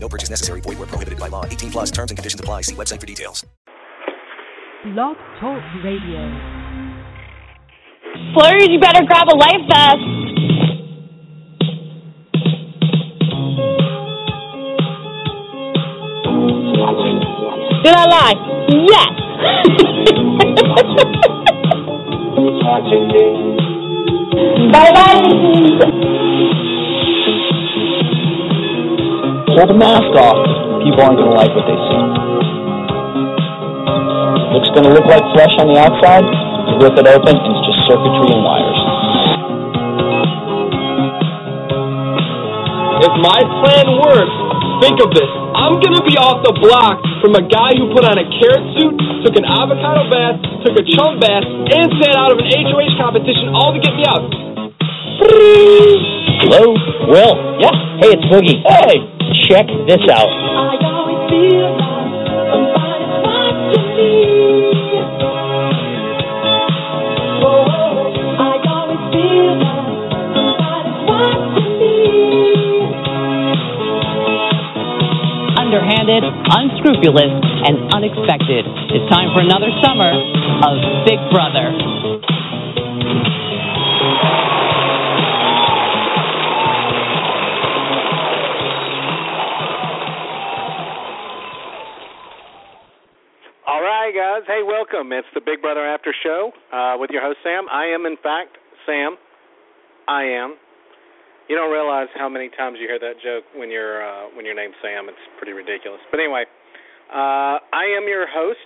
No purchase necessary. Void where prohibited by law. 18 plus terms and conditions apply. See website for details. Blog Talk Radio. Splurge, you better grab a life vest. Did I lie? Yes. bye bye. Pull the mask off. People aren't going to like what they see. Looks going to look like flesh on the outside. You rip it open, and it's just circuitry and wires. If my plan works, think of this. I'm gonna be off the block from a guy who put on a carrot suit, took an avocado bath, took a chum bath, and sat out of an HOH competition all to get me out. Hello? Will? Yeah. Hey, it's Boogie. Hey! Check this out. Underhanded, unscrupulous, and unexpected. It's time for another summer of Big Brother. Hey, welcome. It's the Big Brother After Show uh, with your host Sam. I am, in fact, Sam. I am. You don't realize how many times you hear that joke when you're uh, when your name's Sam. It's pretty ridiculous. But anyway, uh, I am your host.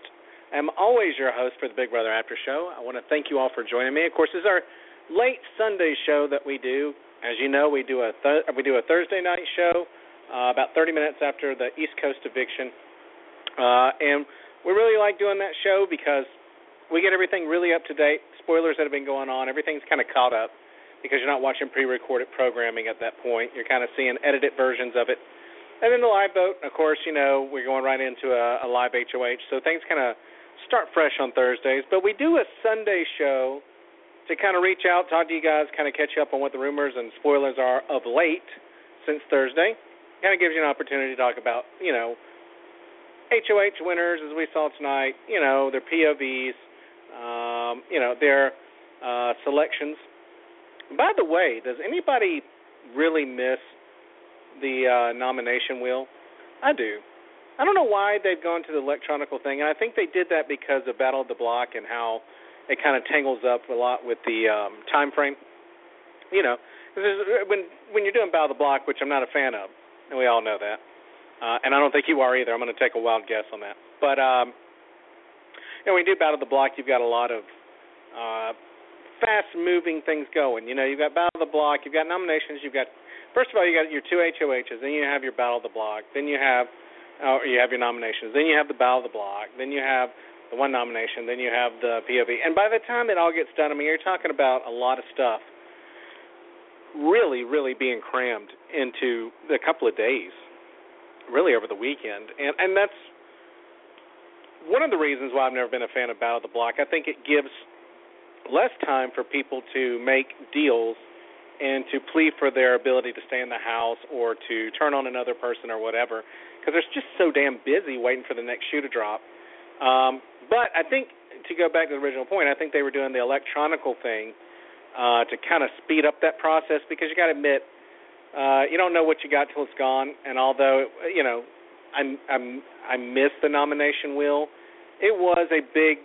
I'm always your host for the Big Brother After Show. I want to thank you all for joining me. Of course, this is our late Sunday show that we do. As you know, we do a th- we do a Thursday night show uh, about 30 minutes after the East Coast eviction, uh, and we really like doing that show because we get everything really up to date. Spoilers that have been going on, everything's kind of caught up because you're not watching pre-recorded programming at that point. You're kind of seeing edited versions of it. And then the live vote, of course, you know, we're going right into a, a live HOH, so things kind of start fresh on Thursdays. But we do a Sunday show to kind of reach out, talk to you guys, kind of catch you up on what the rumors and spoilers are of late since Thursday. Kind of gives you an opportunity to talk about, you know, HOH winners as we saw tonight, you know, their POVs, um, you know, their uh, selections. By the way, does anybody really miss the uh, nomination wheel? I do. I don't know why they've gone to the electronical thing, and I think they did that because of Battle of the Block and how it kind of tangles up a lot with the um, time frame. You know, when when you're doing Battle of the Block, which I'm not a fan of, and we all know that, uh, and I don't think you are either. I'm going to take a wild guess on that. But um, you know, when you do Battle of the Block, you've got a lot of uh, fast-moving things going. You know, you've got Battle of the Block, you've got nominations, you've got first of all you got your two HOHs, then you have your Battle of the Block, then you have uh, you have your nominations, then you have the Battle of the Block, then you have the one nomination, then you have the POV, and by the time it all gets done, I mean you're talking about a lot of stuff really, really being crammed into a couple of days, really over the weekend, and and that's one of the reasons why I've never been a fan of Battle of the Block. I think it gives less time for people to make deals and to plead for their ability to stay in the house or to turn on another person or whatever because they're just so damn busy waiting for the next shoe to drop. Um, but I think to go back to the original point, I think they were doing the electronical thing uh, to kind of speed up that process because you got to admit uh, you don't know what you got till it's gone. And although you know I'm I'm I missed the nomination wheel, it was a big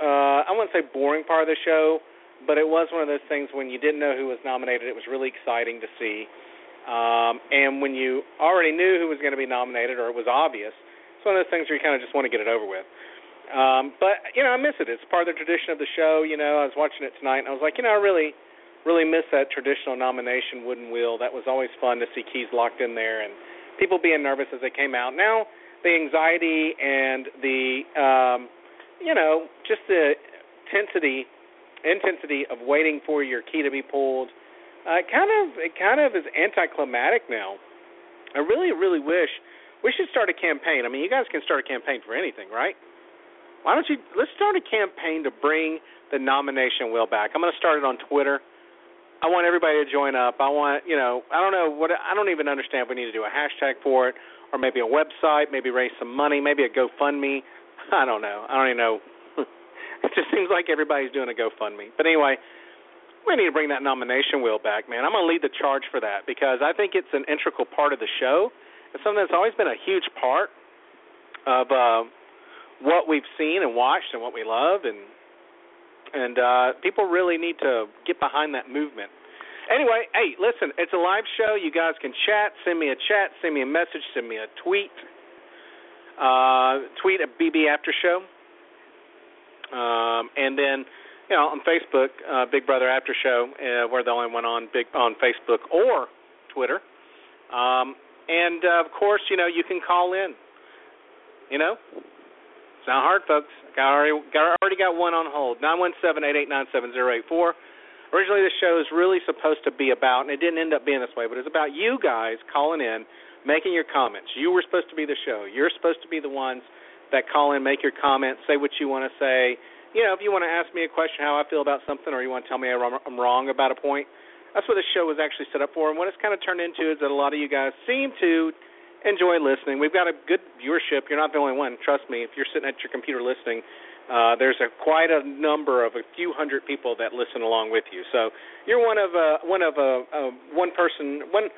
uh, I wouldn't say boring part of the show, but it was one of those things when you didn't know who was nominated. It was really exciting to see. Um, and when you already knew who was going to be nominated, or it was obvious, it's one of those things where you kind of just want to get it over with. Um, but you know, I miss it. It's part of the tradition of the show. You know, I was watching it tonight, and I was like, you know, I really, really miss that traditional nomination wooden wheel. That was always fun to see keys locked in there and people being nervous as they came out. Now the anxiety and the you know, just the intensity intensity of waiting for your key to be pulled. Uh, kind of it kind of is anticlimactic now. I really really wish we should start a campaign. I mean, you guys can start a campaign for anything, right? Why don't you let's start a campaign to bring the nomination wheel back. I'm going to start it on Twitter. I want everybody to join up. I want, you know, I don't know what I don't even understand if we need to do a hashtag for it or maybe a website, maybe raise some money, maybe a GoFundMe. I don't know. I don't even know. it just seems like everybody's doing a GoFundMe. But anyway, we need to bring that nomination wheel back, man. I'm going to lead the charge for that because I think it's an integral part of the show. It's something that's always been a huge part of uh, what we've seen and watched and what we love, and and uh, people really need to get behind that movement. Anyway, hey, listen, it's a live show. You guys can chat. Send me a chat. Send me a message. Send me a tweet. Uh, tweet at BB After Show. Um, and then, you know, on Facebook, uh, Big Brother After Show. Uh, we're the only one on big on Facebook or Twitter. Um, and uh, of course, you know, you can call in. You know, it's not hard, folks. Got already got already got one on hold. Nine one seven eight eight nine seven zero eight four. Originally, the show is really supposed to be about, and it didn't end up being this way, but it's about you guys calling in, making your comments. You were supposed to be the show. You're supposed to be the ones that call in, make your comments, say what you want to say. You know, if you want to ask me a question, how I feel about something, or you want to tell me I'm wrong about a point, that's what the show was actually set up for. And what it's kind of turned into is that a lot of you guys seem to enjoy listening. We've got a good viewership. You're not the only one. Trust me. If you're sitting at your computer listening, uh, there's a quite a number of a few hundred people that listen along with you. So you're one of a one of a, a one person one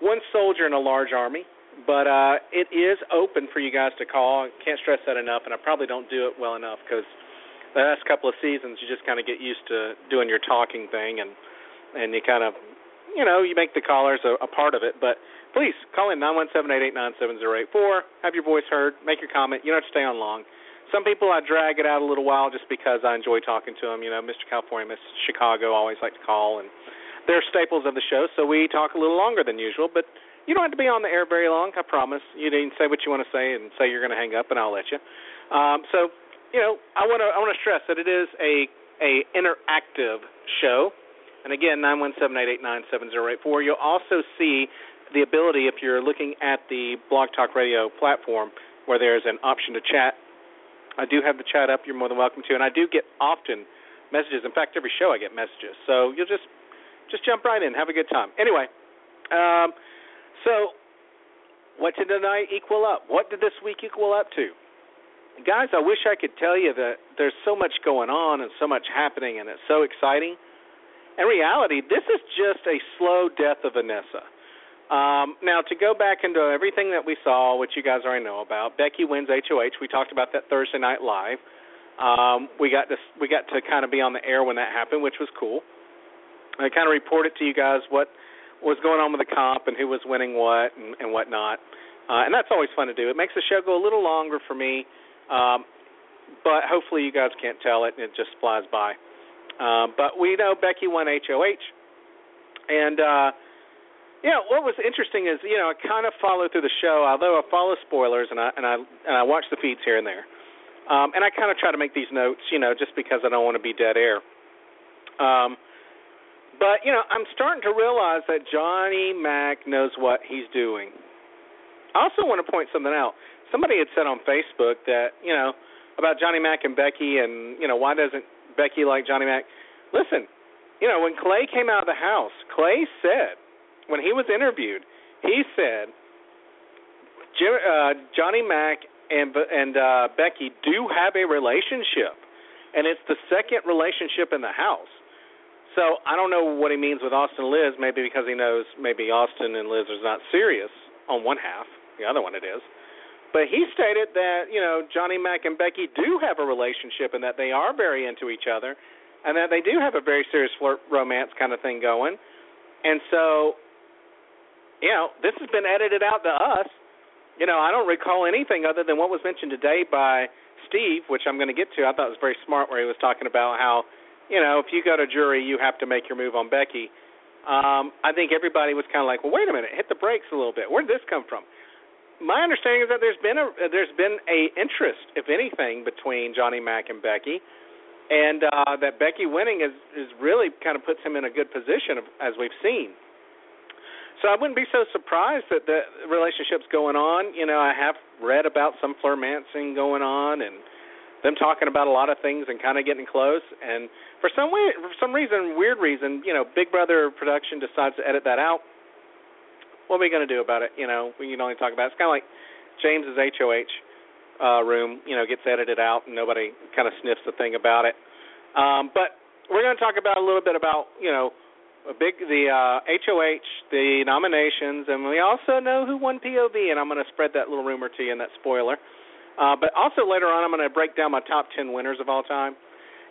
one soldier in a large army. But uh, it is open for you guys to call. Can't stress that enough, and I probably don't do it well enough because the last couple of seasons you just kind of get used to doing your talking thing, and and you kind of you know you make the callers a, a part of it. But please call in nine one seven eight eight nine seven zero eight four. Have your voice heard. Make your comment. You don't have to stay on long. Some people I drag it out a little while just because I enjoy talking to them. You know, Mr. California, Miss Chicago always like to call, and they're staples of the show, so we talk a little longer than usual. But you don't have to be on the air very long. I promise. You can say what you want to say and say you're going to hang up, and I'll let you. Um, so, you know, I want to I want to stress that it is a a interactive show. And again, nine one seven eight eight nine seven zero eight four. You'll also see the ability, if you're looking at the Blog Talk Radio platform, where there's an option to chat. I do have the chat up. You're more than welcome to, and I do get often messages. In fact, every show I get messages. So you'll just just jump right in, have a good time. Anyway, um, so what did tonight equal up? What did this week equal up to? Guys, I wish I could tell you that there's so much going on and so much happening, and it's so exciting. In reality, this is just a slow death of Vanessa. Um, now, to go back into everything that we saw, which you guys already know about, Becky wins HOH. We talked about that Thursday night live. Um, we got to we got to kind of be on the air when that happened, which was cool. I kind of reported to you guys what was going on with the comp and who was winning what and, and whatnot. Uh, and that's always fun to do. It makes the show go a little longer for me, um, but hopefully you guys can't tell it and it just flies by. Uh, but we know Becky won HOH, and uh, yeah, what was interesting is you know I kind of follow through the show, although I follow spoilers and I and I and I watch the feeds here and there, um, and I kind of try to make these notes, you know, just because I don't want to be dead air. Um, but you know, I'm starting to realize that Johnny Mac knows what he's doing. I also want to point something out. Somebody had said on Facebook that you know about Johnny Mac and Becky, and you know why doesn't Becky like Johnny Mac? Listen, you know when Clay came out of the house, Clay said when he was interviewed, he said Jim, uh, Johnny Mac and and uh, Becky do have a relationship, and it's the second relationship in the house. So I don't know what he means with Austin and Liz. Maybe because he knows maybe Austin and Liz is not serious on one half, the other one it is. But he stated that you know Johnny Mac and Becky do have a relationship and that they are very into each other, and that they do have a very serious flirt romance kind of thing going. And so you know, this has been edited out to us. You know, I don't recall anything other than what was mentioned today by Steve, which I'm going to get to. I thought it was very smart where he was talking about how, you know, if you go to jury, you have to make your move on Becky. Um, I think everybody was kind of like, well, wait a minute, hit the brakes a little bit. Where did this come from? my understanding is that there's been a there's been a interest, if anything, between Johnny Mac and Becky, and uh, that Becky winning is is really kind of puts him in a good position, as we've seen. So I wouldn't be so surprised that the relationship's going on. You know, I have read about some flirmancing going on and them talking about a lot of things and kind of getting close. And for some way, for some reason, weird reason, you know, Big Brother production decides to edit that out what are we going to do about it? You know, we can only talk about it. It's kind of like James's HOH uh, room, you know, gets edited out and nobody kind of sniffs a thing about it. Um, but we're going to talk about a little bit about, you know, a big the uh, HOH, the nominations, and we also know who won POV, and I'm going to spread that little rumor to you in that spoiler. Uh, but also later on, I'm going to break down my top 10 winners of all time.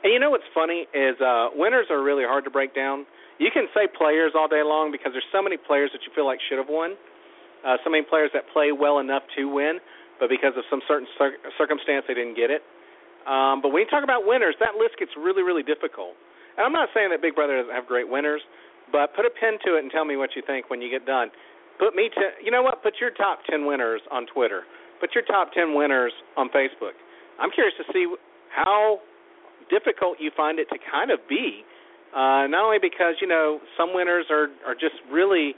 And you know what's funny is uh, winners are really hard to break down you can say players all day long because there's so many players that you feel like should have won. Uh, so many players that play well enough to win, but because of some certain cir- circumstance they didn't get it. Um, but when you talk about winners, that list gets really, really difficult. And I'm not saying that Big Brother doesn't have great winners, but put a pin to it and tell me what you think when you get done. Put me to, you know what? Put your top 10 winners on Twitter. Put your top 10 winners on Facebook. I'm curious to see how difficult you find it to kind of be uh, not only because you know some winners are are just really.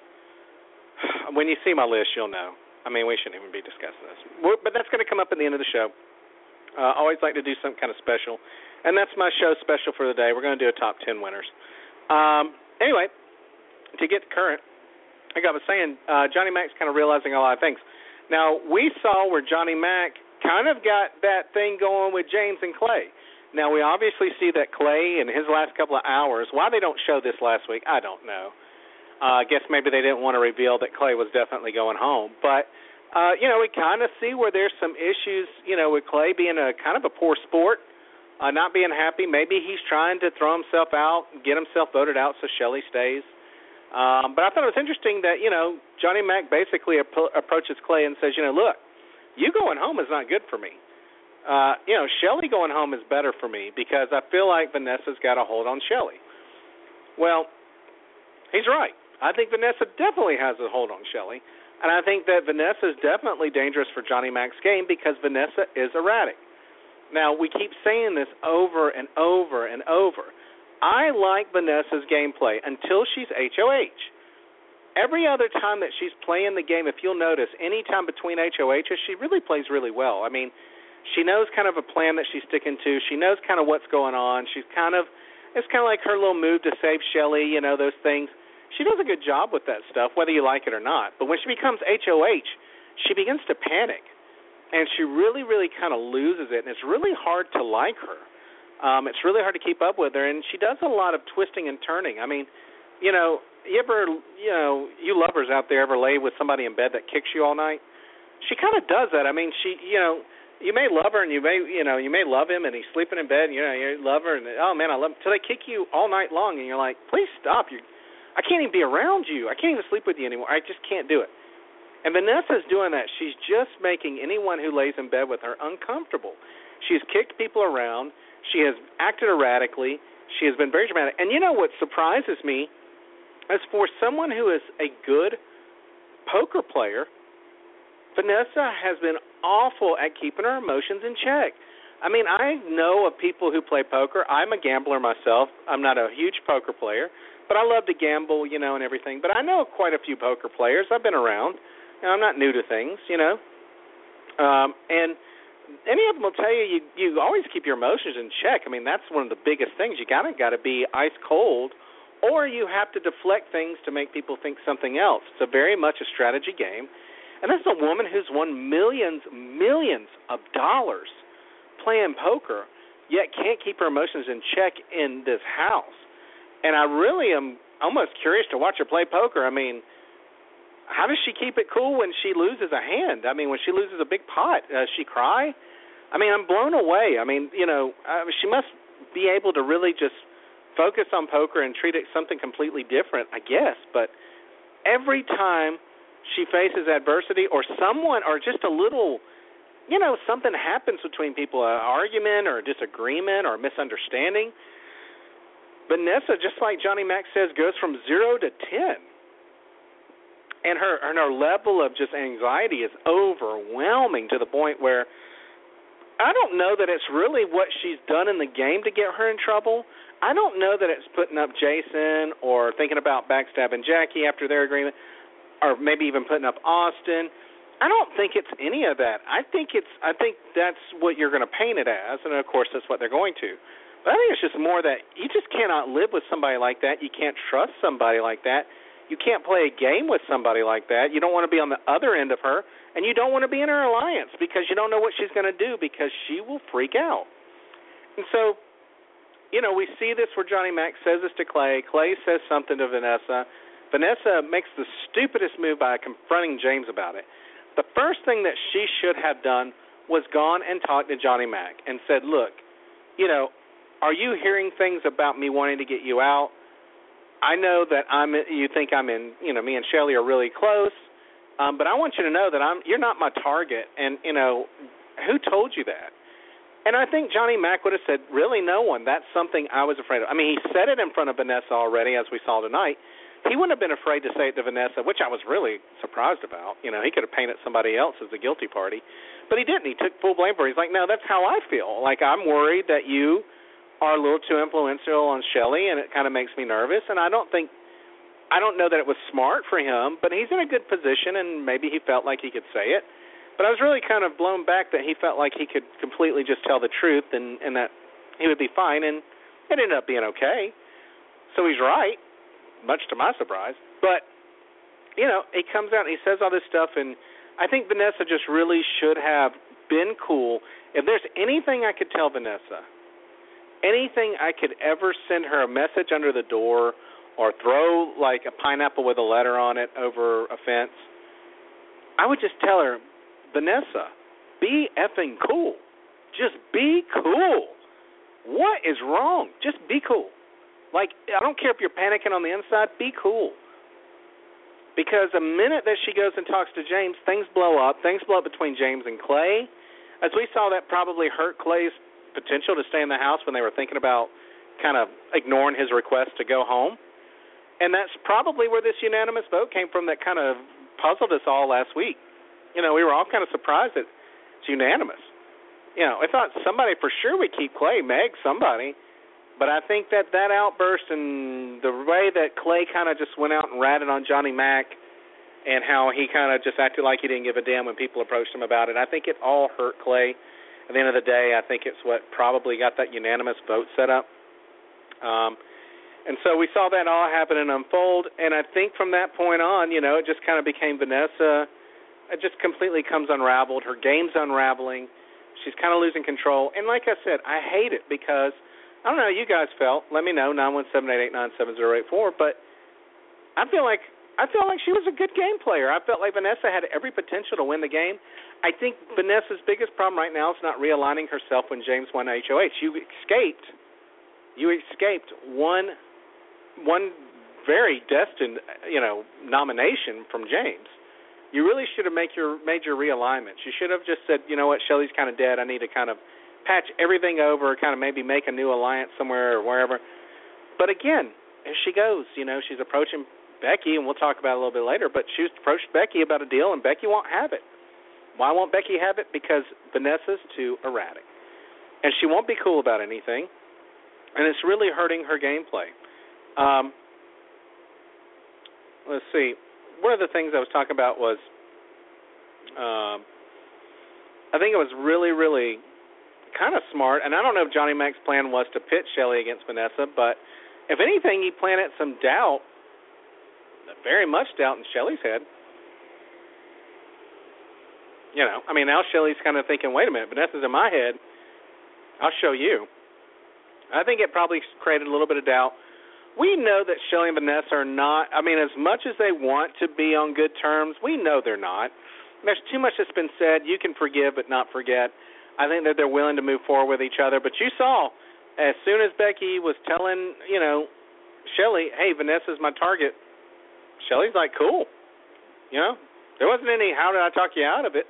When you see my list, you'll know. I mean, we shouldn't even be discussing this, We're, but that's going to come up at the end of the show. Uh, always like to do some kind of special, and that's my show special for the day. We're going to do a top ten winners. Um, anyway, to get current, like I was saying, uh, Johnny Mac's kind of realizing a lot of things. Now we saw where Johnny Mac kind of got that thing going with James and Clay. Now we obviously see that Clay in his last couple of hours. Why they don't show this last week, I don't know. Uh, I guess maybe they didn't want to reveal that Clay was definitely going home, but uh, you know we kind of see where there's some issues. You know with Clay being a kind of a poor sport, uh, not being happy. Maybe he's trying to throw himself out, get himself voted out so Shelli stays. Um, but I thought it was interesting that you know Johnny Mac basically ap- approaches Clay and says, you know, look, you going home is not good for me uh, you know, Shelli going home is better for me because I feel like Vanessa's got a hold on Shelli. Well, he's right. I think Vanessa definitely has a hold on Shelli, and I think that Vanessa is definitely dangerous for Johnny Mac's game because Vanessa is erratic. Now, we keep saying this over and over and over. I like Vanessa's gameplay until she's HOH. Every other time that she's playing the game, if you'll notice, any time between HOHs, she really plays really well. I mean, she knows kind of a plan that she's sticking to. She knows kind of what's going on. She's kind of it's kind of like her little move to save Shelli, you know, those things. She does a good job with that stuff, whether you like it or not. But when she becomes HOH, she begins to panic, and she really, really kind of loses it, and it's really hard to like her. Um, it's really hard to keep up with her, and she does a lot of twisting and turning. I mean, you know, you ever, you know, you lovers out there ever lay with somebody in bed that kicks you all night? She kind of does that. I mean, she, you know you may love her and you may you know you may love him and he's sleeping in bed and you know you love her and oh man I love him. so they kick you all night long and you're like please stop you I can't even be around you I can't even sleep with you anymore I just can't do it and Vanessa's doing that she's just making anyone who lays in bed with her uncomfortable she's kicked people around she has acted erratically she has been very dramatic and you know what surprises me is for someone who is a good poker player Vanessa has been awful at keeping her emotions in check. I mean, I know of people who play poker. I'm a gambler myself. I'm not a huge poker player, but I love to gamble, you know, and everything. But I know quite a few poker players. I've been around. You I'm not new to things, you know. Um, and any of them will tell you, you you always keep your emotions in check. I mean, that's one of the biggest things. You gotta gotta be ice cold, or you have to deflect things to make people think something else. It's a very much a strategy game and this is a woman who's won millions, millions of dollars playing poker, yet can't keep her emotions in check in this house. And I really am almost curious to watch her play poker. I mean, how does she keep it cool when she loses a hand? I mean, when she loses a big pot, does she cry? I mean, I'm blown away. I mean, you know, uh, she must be able to really just focus on poker and treat it something completely different, I guess. But every time she faces adversity or someone or just a little you know something happens between people an argument or a disagreement or a misunderstanding vanessa just like johnny mac says goes from zero to ten and her and her level of just anxiety is overwhelming to the point where I don't know that it's really what she's done in the game to get her in trouble. I don't know that it's putting up Jason or thinking about backstabbing Jackie after their agreement, or maybe even putting up Austin. I don't think it's any of that. I think it's I think that's what you're going to paint it as, and of course that's what they're going to. But I think it's just more that you just cannot live with somebody like that. You can't trust somebody like that. You can't play a game with somebody like that. You don't want to be on the other end of her and you don't want to be in her alliance because you don't know what she's going to do because she will freak out. And so, you know, we see this where Johnny Mac says this to Clay. Clay says something to Vanessa. Vanessa makes the stupidest move by confronting James about it. The first thing that she should have done was gone and talked to Johnny Mac and said, "Look, you know, are you hearing things about me wanting to get you out? I know that I'm. You think I'm in. You know, me and Shelli are really close. Um, but I want you to know that I'm you're not my target and you know, who told you that? And I think Johnny Mac would have said, Really no one. That's something I was afraid of. I mean he said it in front of Vanessa already as we saw tonight. He wouldn't have been afraid to say it to Vanessa, which I was really surprised about. You know, he could have painted somebody else as the guilty party. But he didn't. He took full blame for it. He's like, No, that's how I feel. Like I'm worried that you are a little too influential on Shelli and it kind of makes me nervous and I don't think I don't know that it was smart for him, but he's in a good position, and maybe he felt like he could say it. But I was really kind of blown back that he felt like he could completely just tell the truth and and that he would be fine, and it ended up being okay. So he's right, much to my surprise. But you know, he comes out and he says all this stuff, and I think Vanessa just really should have been cool. If there's anything I could tell Vanessa, anything I could ever send her a message under the door or throw like a pineapple with a letter on it over a fence, I would just tell her, Vanessa, be effing cool. Just be cool. What is wrong? Just be cool. Like I don't care if you're panicking on the inside, be cool. Because the minute that she goes and talks to James, things blow up. Things blow up between James and Clay. As we saw, that probably hurt Clay's potential to stay in the house when they were thinking about kind of ignoring his request to go home and that's probably where this unanimous vote came from that kind of puzzled us all last week. You know, we were all kind of surprised that it's unanimous. You know, I thought somebody for sure would keep Clay, Meg, somebody. But I think that that outburst and the way that Clay kind of just went out and ratted on Johnny Mac and how he kind of just acted like he didn't give a damn when people approached him about it, I think it all hurt Clay. At the end of the day, I think it's what probably got that unanimous vote set up. Um, and so we saw that all happen and unfold. And I think from that point on, you know, it just kind of became Vanessa. It just completely comes unraveled. Her game's unraveling. She's kind of losing control. And like I said, I hate it because I don't know how you guys felt. Let me know nine one seven eight eight nine seven zero eight four. But I feel like I felt like she was a good game player. I felt like Vanessa had every potential to win the game. I think Vanessa's biggest problem right now is not realigning herself when James won HOH. You escaped. You escaped one one very destined, you know, nomination from James. You really should have made your major realignments. You should have just said, you know what, Shelli's kind of dead. I need to kind of patch everything over, kind of maybe make a new alliance somewhere or wherever. But again, as she goes, you know, she's approaching Becky, and we'll talk about it a little bit later. But she's approached Becky about a deal, and Becky won't have it. Why won't Becky have it? Because Vanessa's too erratic, and she won't be cool about anything, and it's really hurting her gameplay. Um, let's see. One of the things I was talking about was, um, I think it was really, really kind of smart. And I don't know if Johnny Mac's plan was to pit Shelli against Vanessa, but if anything, he planted some doubt, very much doubt in Shelli's head. You know, I mean, now Shelli's kind of thinking, wait a minute, Vanessa's in my head. I'll show you. I think it probably created a little bit of doubt we know that Shelli and Vanessa are not. I mean, as much as they want to be on good terms, we know they're not. There's too much that's been said. You can forgive but not forget. I think that they're willing to move forward with each other. But you saw, as soon as Becky was telling, you know, Shelli, "Hey, Vanessa's my target," Shelli's like, "Cool." You know, there wasn't any "How did I talk you out of it?"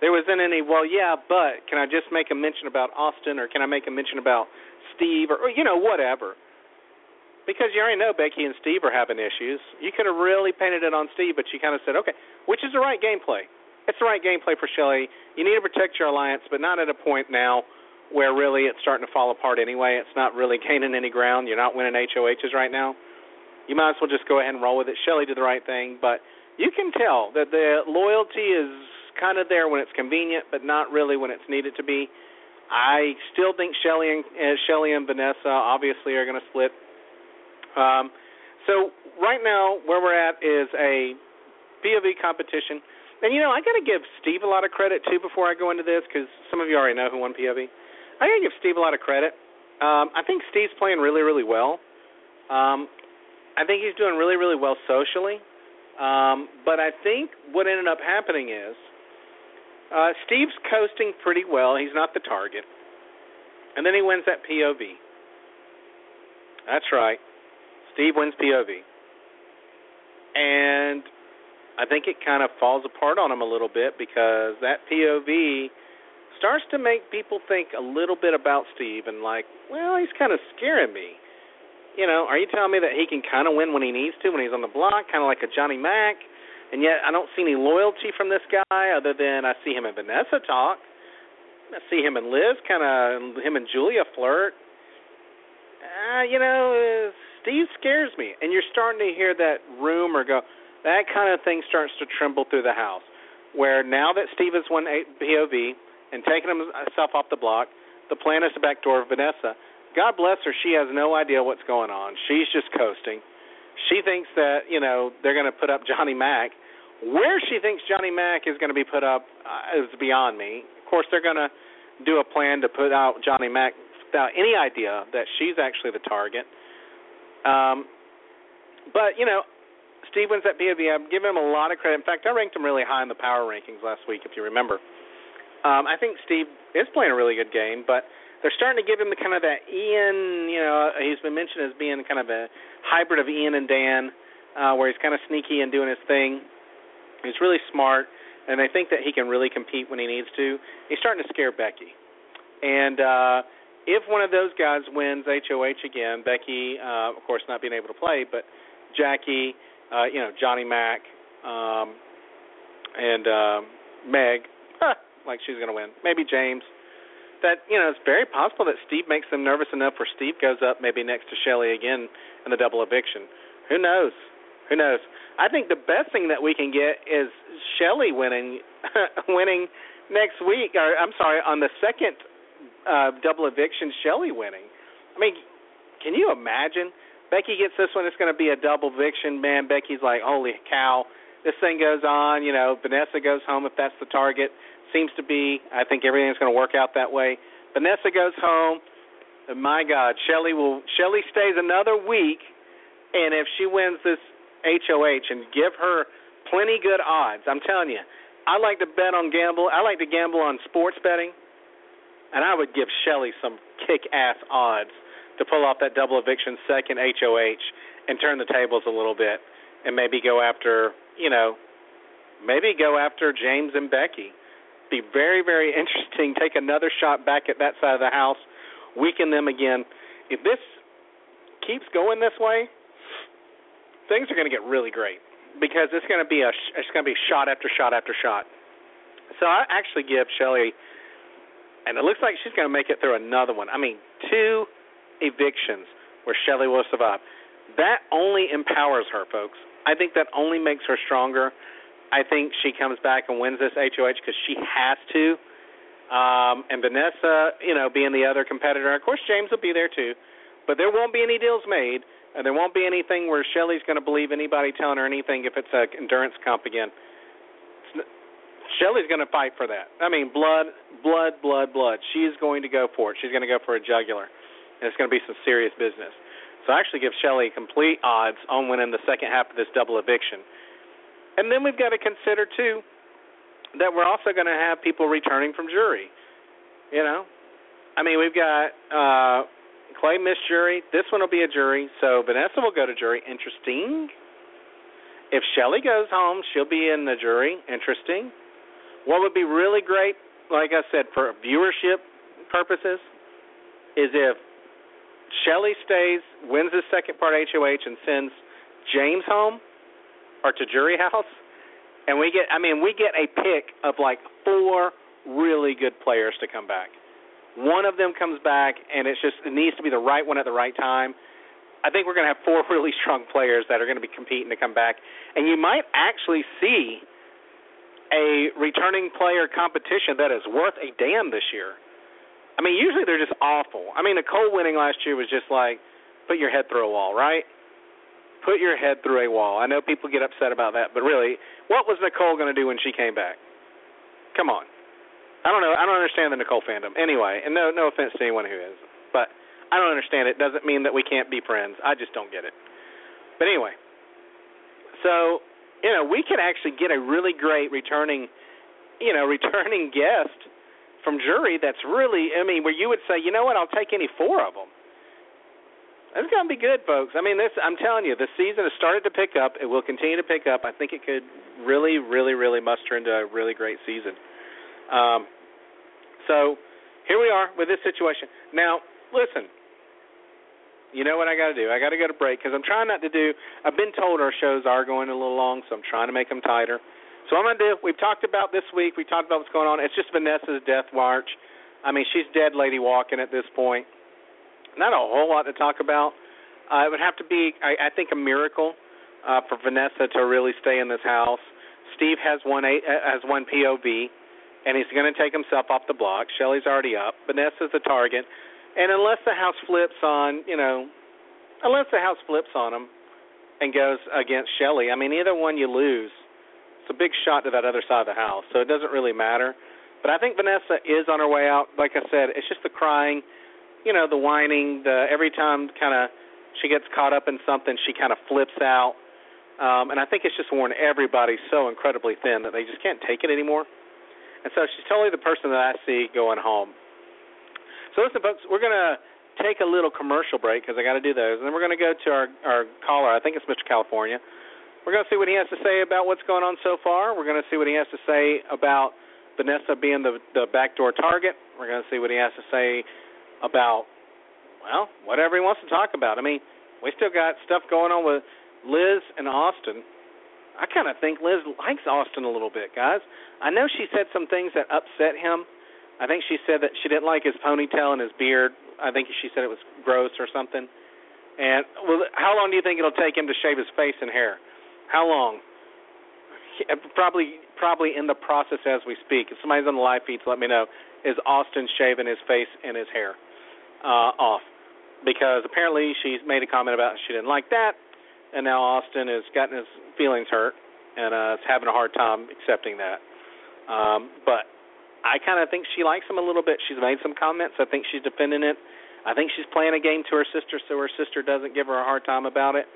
There wasn't any "Well, yeah, but can I just make a mention about Austin or can I make a mention about Steve or, or you know whatever." because you already know Becky and Steve are having issues. You could have really painted it on Steve, but you kind of said, okay, which is the right gameplay. It's the right gameplay for Shelli. You need to protect your alliance, but not at a point now where really it's starting to fall apart anyway. It's not really gaining any ground. You're not winning HOHs right now. You might as well just go ahead and roll with it. Shelli did the right thing, but you can tell that the loyalty is kind of there when it's convenient, but not really when it's needed to be. I still think Shelli and uh, Shelli and Vanessa obviously are going to split um, so right now, where we're at is a POV competition, and you know I got to give Steve a lot of credit too before I go into this because some of you already know who won POV. I got to give Steve a lot of credit. Um, I think Steve's playing really, really well. Um, I think he's doing really, really well socially. Um, but I think what ended up happening is uh, Steve's coasting pretty well. He's not the target. And then he wins that POV. That's right. Steve wins POV. And I think it kind of falls apart on him a little bit because that POV starts to make people think a little bit about Steve and like, well, he's kind of scaring me. You know, are you telling me that he can kind of win when he needs to, when he's on the block, kind of like a Johnny Mac? And yet I don't see any loyalty from this guy other than I see him and Vanessa talk. I see him and Liz kind of, him and Julia flirt. Uh, you know, Steve scares me. And you're starting to hear that rumor go, that kind of thing starts to tremble through the house. Where now that Steve has won POV and taken himself off the block, the plan is to backdoor Vanessa. God bless her, she has no idea what's going on. She's just coasting. She thinks that, you know, they're going to put up Johnny Mac. Where she thinks Johnny Mac is going to be put up uh, is beyond me. Of course, they're going to do a plan to put out Johnny Mac without any idea that she's actually the target. Um, but you know, Steve wins that POV. I give him a lot of credit. In fact, I ranked him really high in the power rankings last week, if you remember. Um, I think Steve is playing a really good game, but they're starting to give him kind of that Ian. You know, he's been mentioned as being kind of a hybrid of Ian and Dan, uh, where he's kind of sneaky and doing his thing. He's really smart, and they think that he can really compete when he needs to. He's starting to scare Becky, and uh, if one of those guys wins HOH again, Becky, uh, of course, not being able to play, but Jackie, uh, you know, Johnny Mac, um, and uh, Meg, like she's going to win. Maybe James. That you know, it's very possible that Steve makes them nervous enough where Steve goes up maybe next to Shelli again in the double eviction. Who knows? Who knows? I think the best thing that we can get is Shelli winning, winning next week. Or I'm sorry, on the second uh, double eviction, Shelli winning. I mean, can you imagine? Becky gets this one. It's going to be a double eviction. Man, Becky's like, holy cow. This thing goes on. You know, Vanessa goes home if that's the target. Seems to be. I think everything's going to work out that way. Vanessa goes home. My God, Shelli will. Shelli stays another week, and if she wins this HOH and give her plenty good odds, I'm telling you, I like to bet on gamble. I like to gamble on sports betting and I would give Shelli some kick ass odds to pull off that double eviction second HOH and turn the tables a little bit and maybe go after, you know, maybe go after James and Becky. Be very, very interesting. Take another shot back at that side of the house, weaken them again. If this keeps going this way, things are going to get really great because it's going to be a it's going to be shot after shot after shot. So I actually give Shelli and it looks like she's going to make it through another one. I mean, two evictions where Shelli will survive. That only empowers her, folks. I think that only makes her stronger. I think she comes back and wins this HOH because she has to. Um, and Vanessa, you know, being the other competitor, of course James will be there too, but there won't be any deals made, and there won't be anything where Shelli's going to believe anybody telling her anything if it's a endurance comp again. Shelli's going to fight for that. I mean, blood, blood, blood, blood. She's going to go for it. She's going to go for a jugular, and it's going to be some serious business. So I actually give Shelli complete odds on winning the second half of this double eviction. And then we've got to consider too that we're also going to have people returning from jury. You know, I mean, we've got uh, Clay missed jury. This one will be a jury, so Vanessa will go to jury. Interesting. If Shelli goes home, she'll be in the jury. Interesting. What would be really great, like I said, for viewership purposes, is if Shelli stays, wins the second part HOH, and sends James home or to jury house, and we get I mean we get a pick of like four really good players to come back. One of them comes back, and it's just it needs to be the right one at the right time. I think we're going to have four really strong players that are going to be competing to come back, and you might actually see a returning player competition that is worth a damn this year. I mean, usually they're just awful. I mean, Nicole winning last year was just like put your head through a wall, right? Put your head through a wall. I know people get upset about that, but really, what was Nicole going to do when she came back? Come on. I don't know. I don't understand the Nicole fandom. Anyway, and no no offense to anyone who is, but I don't understand it. Doesn't mean that we can't be friends. I just don't get it. But anyway, so you know we could actually get a really great returning, you know, returning guest from jury. That's really, I mean, where you would say, you know what, I'll take any four of them. It's gonna be good, folks. I mean, this I'm telling you, the season has started to pick up. It will continue to pick up. I think it could really, really, really muster into a really great season. Um, so here we are with this situation. Now, listen. You know what I got to do? I got to go to break because I'm trying not to do. I've been told our shows are going a little long, so I'm trying to make them tighter. So what I'm gonna do. We've talked about this week. We talked about what's going on. It's just Vanessa's death march. I mean, she's dead lady walking at this point. Not a whole lot to talk about. Uh, it would have to be, I, I think, a miracle uh, for Vanessa to really stay in this house. Steve has one uh, has one POV and he's going to take himself off the block. Shelli's already up. Vanessa's the target, and unless the house flips on, you know, unless the house flips on him and goes against Shelli, I mean, either one you lose. It's a big shot to that other side of the house, so it doesn't really matter. But I think Vanessa is on her way out. Like I said, it's just the crying, you know, the whining, the every time kind of she gets caught up in something, she kind of flips out. Um, and I think it's just worn everybody so incredibly thin that they just can't take it anymore. And so she's totally the person that I see going home. So listen, folks, we're to take a little commercial break because I got to do those, and then we're to go to our our caller. I think it's Mr. California. We're to see what he has to say about what's going on so far. We're to see what he has to say about Vanessa being the the backdoor target. We're to see what he has to say about well, whatever he wants to talk about. I mean, we still got stuff going on with Liz and Austin. I kind of think Liz likes Austin a little bit, guys. I know she said some things that upset him. I think she said that she didn't like his ponytail and his beard. I think she said it was gross or something. And well, how long do you think it'll take him to shave his face and hair? How long? Probably, probably in the process as we speak. If somebody's on the live feeds, let me know. Is Austin shaving his face and his hair uh, off? Because apparently she's made a comment about she didn't like that, and now Austin has gotten his feelings hurt and uh, is having a hard time accepting that. Um, but I kind of think she likes him a little bit. She's made some comments. I think she's defending it. I think she's playing a game to her sister so her sister doesn't give her a hard time about it.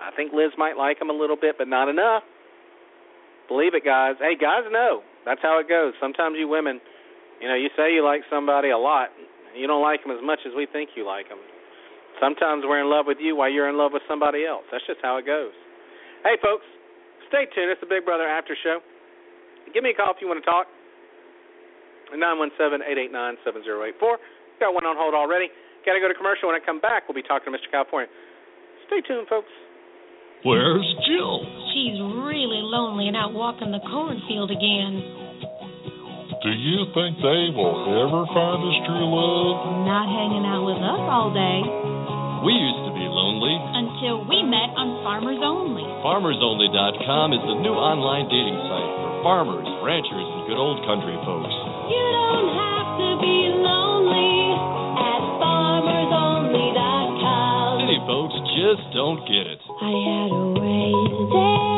I think Liz might like him a little bit, but not enough. Believe it, guys. Hey, guys know. That's how it goes. Sometimes you women, you know, you say you like somebody a lot. You don't like them as much as we think you like them. Sometimes we're in love with you while you're in love with somebody else. That's just how it goes. Hey, folks, stay tuned. It's the Big Brother After Show. Give me a call if you want to talk. 917-889-7084. Got one on hold already. Got to go to commercial. When I come back, we'll be talking to Mr. California. Stay tuned, folks. Where's Jill? She's really lonely and out walking the cornfield again. Do you think they will ever find his true love? Not hanging out with us all day. We used to be lonely. Until we met on Farmers Only. FarmersOnly.com is the new online dating site for farmers, ranchers, and good old country folks. You don't have to be lonely at FarmersOnly.com. City folks just don't get it. I had a way then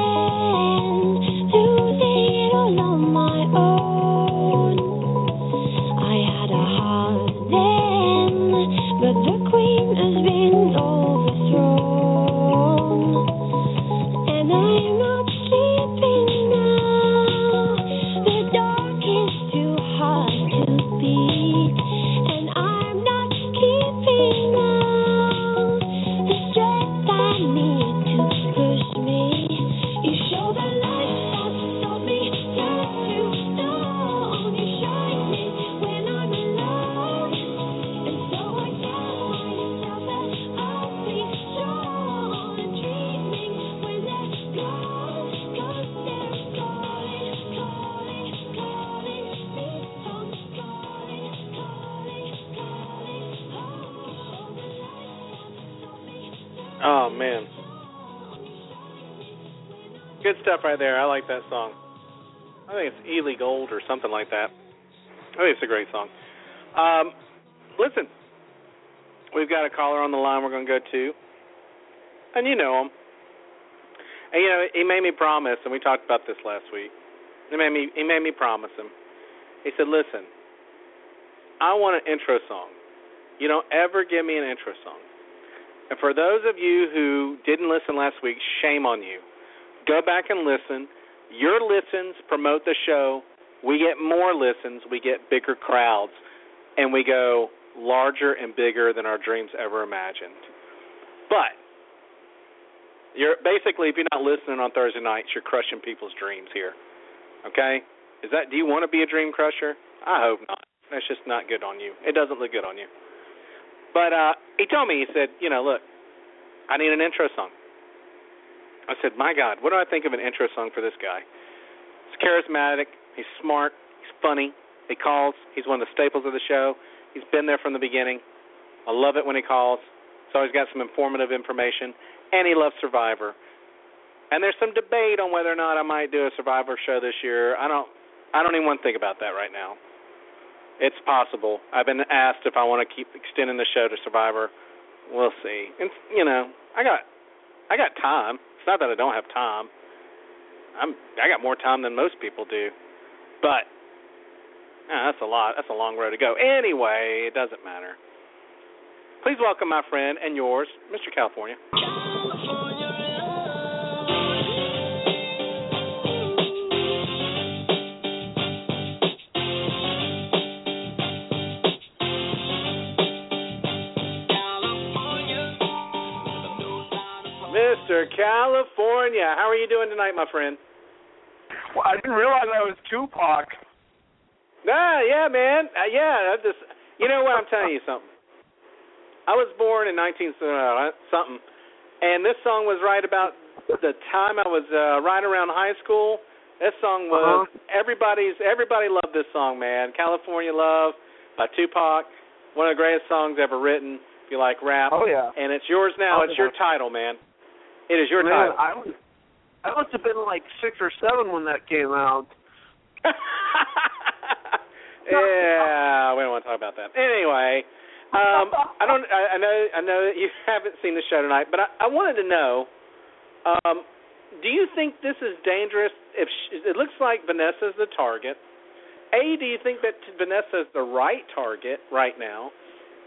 there. I like that song. I think it's Ely Gold or something like that. I think it's a great song. Um, listen, we've got a caller on the line we're going to go to, and you know him. And you know he made me promise, and we talked about this last week. He made me he made me promise him. He said, "Listen, I want an intro song. You don't ever give me an intro song." And for those of you who didn't listen last week, shame on you. Go back and listen. Your listens promote the show. We get more listens, we get bigger crowds, and we go larger and bigger than our dreams ever imagined. But you're basically if you're not listening on Thursday nights, you're crushing people's dreams here. Okay? Is that do you want to be a dream crusher? I hope not. That's just not good on you. It doesn't look good on you. But uh he told me, he said, you know, look, I need an intro song. I said, my God, what do I think of an intro song for this guy? He's charismatic, he's smart, he's funny, he calls, he's one of the staples of the show. He's been there from the beginning. I love it when he calls. He's always got some informative information, and he loves Survivor. And there's some debate on whether or not I might do a Survivor show this year. I don't, I don't even want to think about that right now. It's possible. I've been asked if I want to keep extending the show to Survivor. We'll see. And you know, I got, I got time. Not that I don't have time. I'm, I got more time than most people do, but uh, that's a lot. That's a long road to go. Anyway, it doesn't matter. Please welcome my friend and yours, Mr. California. Mr. California, how are you doing tonight, my friend? Well, I didn't realize I was Tupac. Nah, yeah, man. Uh, yeah, I just you know what? I'm telling you something. I was born in 19 uh, something, and this song was right about the time I was uh, right around high school. This song was Uh-huh. everybody's. Everybody loved this song, man. California Love by Tupac, one of the greatest songs ever written. If you like rap, Oh yeah. and it's yours now. Oh, it's your title, man. It is your Man, title. I was I must have been like six or seven when that came out. yeah, we don't want to talk about that. Anyway, um, I don't. I, I know. I know that you haven't seen the show tonight, but I, I wanted to know. Um, do you think this is dangerous? If she, it looks like Vanessa's the target, a, do you think that Vanessa is the right target right now?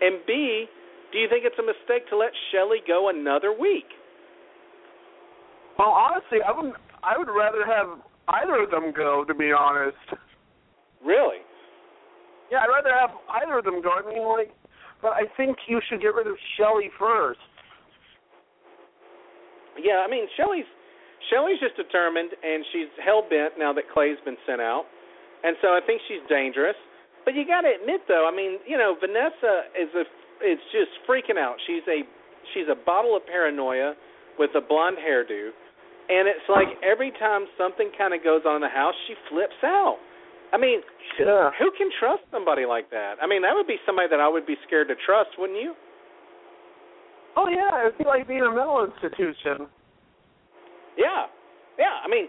And B, do you think it's a mistake to let Shelli go another week? Well, honestly, I would I would rather have either of them go. To be honest. Really? Yeah, I'd rather have either of them go. I mean, like, but I think you should get rid of Shelli first. Yeah, I mean Shelli's Shelli's just determined and she's hell bent now that Clay's been sent out. And so I think she's dangerous. But you gotta admit though, I mean, you know, Vanessa is a is just freaking out. She's a she's a bottle of paranoia with a blonde hairdo. And it's like every time something kind of goes on in the house, she flips out. I mean, Yeah. who can trust somebody like that? I mean, that would be somebody that I would be scared to trust, wouldn't you? Oh yeah, it'd be like being a mental institution. Yeah, yeah. I mean,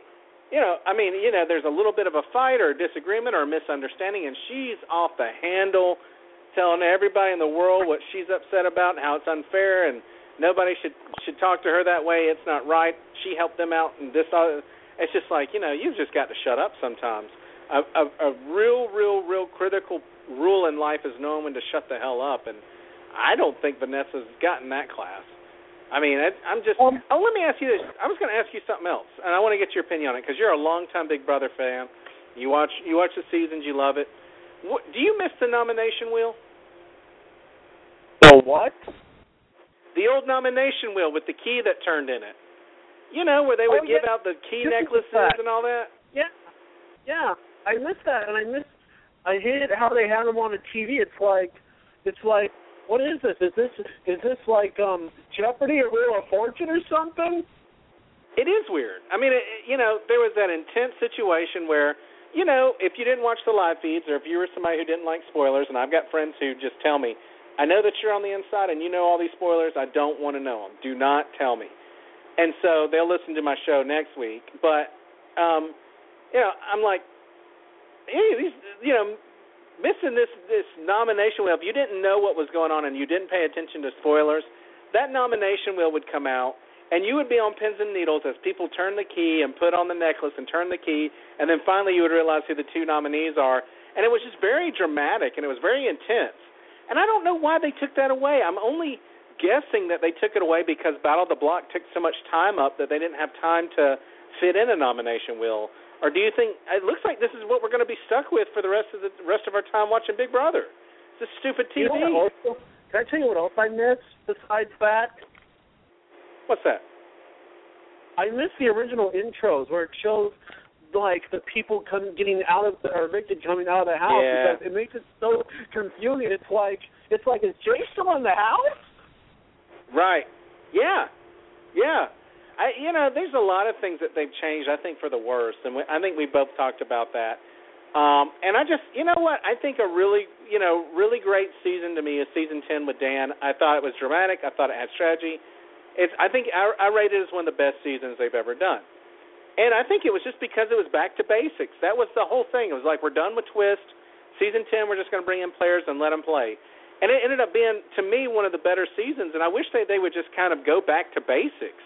you know, I mean, you know, there's a little bit of a fight or a disagreement or a misunderstanding, and she's off the handle, telling everybody in the world what she's upset about and how it's unfair, and nobody should should talk to her that way. It's not right. She helped them out, and this. All, it's just like you know, you've just got to shut up sometimes. A, a, a real, real, real critical rule in life is knowing when to shut the hell up, and I don't think Vanessa's gotten that class. I mean, I, I'm just. Um, oh, let me ask you this. I was going to ask you something else, and I want to get your opinion on it because you're a longtime Big Brother fan. You watch you watch the seasons, you love it. What, do you miss the nomination wheel? The what? The old nomination wheel with the key that turned in it. You know, where they would Oh, give yeah. out the key necklaces and all that. Yeah, yeah. I miss that, and I miss. I hated how they had them on the TV. It's like, it's like, what is this? Is this is this like um Jeopardy or Wheel of Fortune or something? It is weird. I mean, it- you know, there was that intense situation where, you know, if you didn't watch the live feeds or if you were somebody who didn't like spoilers, and I've got friends who just tell me, I know that you're on the inside and you know all these spoilers. I don't want to know them. Do not tell me. And so they'll listen to my show next week. But um, you know, I'm like, hey, these, you know, missing this this nomination wheel. If you didn't know what was going on and you didn't pay attention to spoilers, that nomination wheel would come out, and you would be on pins and needles as people turn the key and put on the necklace and turn the key, and then finally you would realize who the two nominees are. And it was just very dramatic and it was very intense. And I don't know why they took that away. I'm only guessing that they took it away because Battle of the Block took so much time up that they didn't have time to fit in a nomination wheel. Or do you think it looks like this is what we're going to be stuck with for the rest of the rest of our time watching Big Brother? It's a stupid TV. You know also, can I tell you what else I miss besides that? What's that? I miss the original intros where it shows like the people come getting out of the, or evicted coming out of the house Yeah. because it makes it so confusing. It's like it's like is Jace still in the house? Right. Yeah. Yeah. I you know, there's a lot of things that they've changed I think for the worse and we, I think we both talked about that. Um and I just you know what? I think a really, you know, really great season to me is season 10 with Dan. I thought it was dramatic. I thought it had strategy. It's I think I, I rated it as one of the best seasons they've ever done. And I think it was just because it was back to basics. That was the whole thing. It was like we're done with twist. Season 10 we're just going to bring in players and let them play. And it ended up being to me one of the better seasons and I wish they they would just kind of go back to basics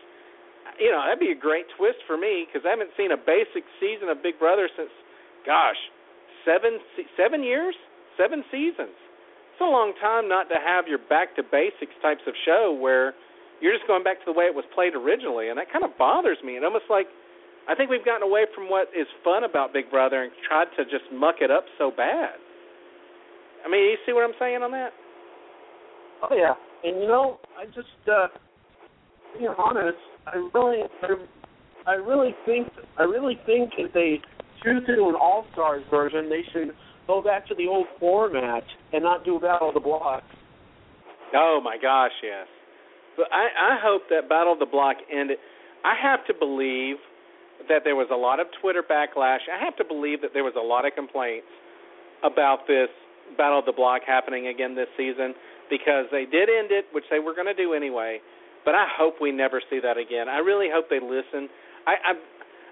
you know that'd be a great twist for me because I haven't seen a basic season of Big Brother since, gosh, seven seven years, seven seasons. It's a long time not to have your back to basics types of show where you're just going back to the way it was played originally, and that kind of bothers me. And almost like I think we've gotten away from what is fun about Big Brother and tried to just muck it up so bad. I mean, you see what I'm saying on that? Oh yeah, and you know I just uh, to be honest, I really I, I really think I really think if they choose to do an All Stars version, they should go back to the old format and not do Battle of the Block. Oh my gosh, yes. But I, I hope that Battle of the Block ended. I have to believe that there was a lot of Twitter backlash. I have to believe that there was a lot of complaints about this Battle of the Block happening again this season because they did end it, which they were going to do anyway. But I hope we never see that again. I really hope they listen. I, I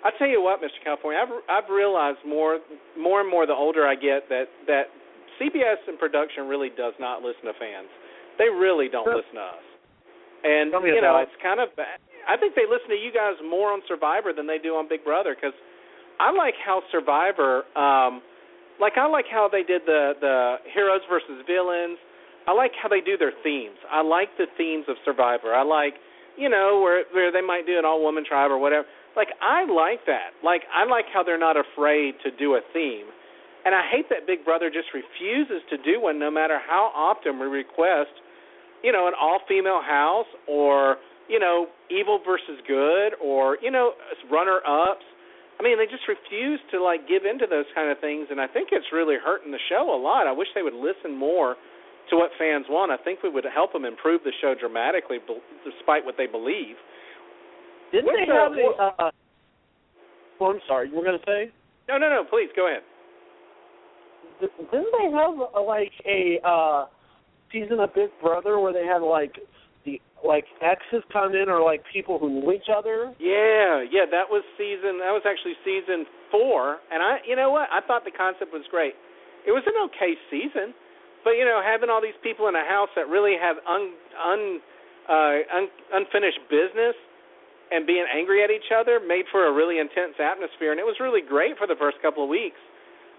I tell you what, Mr. California, I've I've realized more more and more the older I get that that CBS and production really does not listen to fans. They really don't listen to us. And you know, it's kind of bad. I think they listen to you guys more on Survivor than they do on Big Brother because I like how Survivor, um, like I like how they did the the heroes versus villains. I like how they do their themes. I like the themes of Survivor. I like, you know, where where they might do an all woman tribe or whatever. Like I like that. Like I like how they're not afraid to do a theme. And I hate that Big Brother just refuses to do one no matter how often we request, you know, an all female house or, you know, evil versus good or, you know, runner ups. I mean, they just refuse to like give into those kind of things and I think it's really hurting the show a lot. I wish they would listen more to what fans want. I think we would help them improve the show dramatically, despite what they believe. Didn't What's they have a? Uh, oh, I'm sorry. You were going to say? No, no, no. Please go ahead. Didn't they have uh, like a uh season of Big Brother where they had like like exes come in or like people who knew each other? Yeah, yeah. That was season. That was actually season four. And I, you know what? I thought the concept was great. It was an okay season, but you know, having all these people in a house that really have un, un, uh, un unfinished business and being angry at each other made for a really intense atmosphere, and it was really great for the first couple of weeks.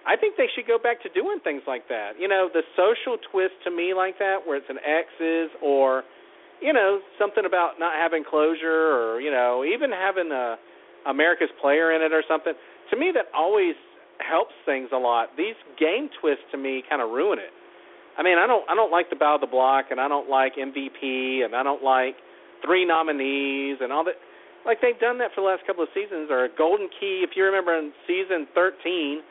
I think they should go back to doing things like that. You know, the social twist to me like that, where it's an exes or, you know, something about not having closure or you know even having a America's Player in it or something. To me, that always helps things a lot. These game twists to me kind of ruin it. I mean, I don't I don't like the bow of the block, and I don't like MVP, and I don't like three nominees and all that. Like they've done that for the last couple of seasons. Or a golden key, if you remember in season 13,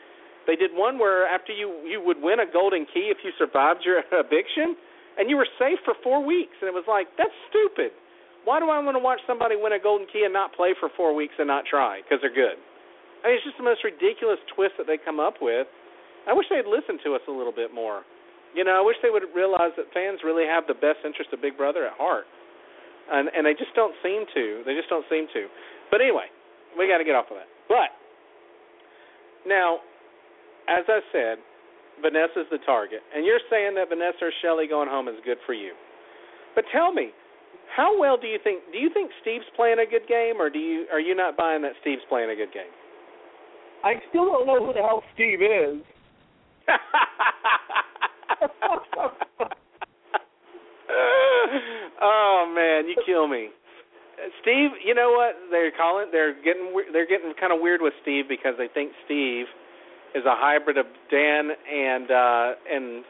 they did one where after you you would win a golden key if you survived your eviction, and you were safe for four weeks. And it was like that's stupid. Why do I want to watch somebody win a golden key and not play for four weeks and not try because they're good? I mean, it's just the most ridiculous twist that they come up with. I wish they'd listen to us a little bit more. You know, I wish they would realize that fans really have the best interest of Big Brother at heart, and and they just don't seem to. They just don't seem to. But anyway, we got to get off of that. But now, as I said, Vanessa's the target, and you're saying that Vanessa or Shelli going home is good for you. But tell me, how well do you think? Do you think Steve's playing a good game, or do you are you not buying that Steve's playing a good game? I still don't know who the hell Steve is. oh man, you kill me. Steve, you know what? They're calling. They're getting. They're getting kind of weird with Steve because they think Steve is a hybrid of Dan and uh and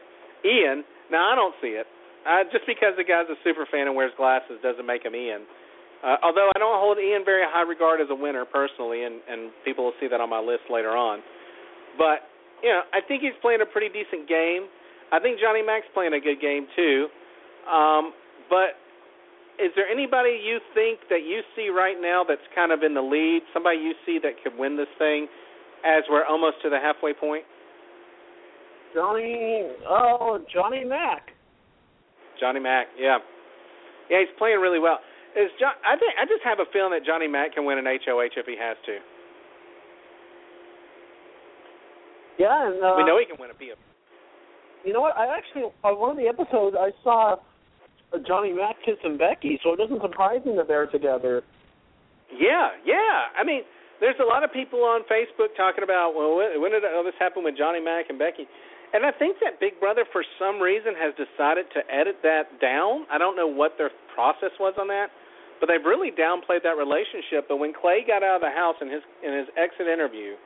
Ian. Now I don't see it. Uh, just because the guy's a super fan and wears glasses doesn't make him Ian. Uh, although I don't hold Ian very high regard as a winner personally, and and people will see that on my list later on. But you know, I think he's playing a pretty decent game. I think Johnny Mac's playing a good game too. Um, but is there anybody you think that you see right now that's kind of in the lead? Somebody you see that could win this thing as we're almost to the halfway point? Johnny, oh, Johnny Mac. Johnny Mac, yeah, yeah, he's playing really well. Is John? I think I just have a feeling that Johnny Mac can win an HOH if he has to. Yeah, and uh, we know he can win a PF. You know what? I actually on one of the episodes I saw Johnny Mac kissing Becky, so it doesn't surprise me that they're together. Yeah, yeah. I mean, there's a lot of people on Facebook talking about, well, when did all this happen with Johnny Mac and Becky? And I think that Big Brother, for some reason, has decided to edit that down. I don't know what their process was on that, but they've really downplayed that relationship. But when Clay got out of the house in his in his exit interview,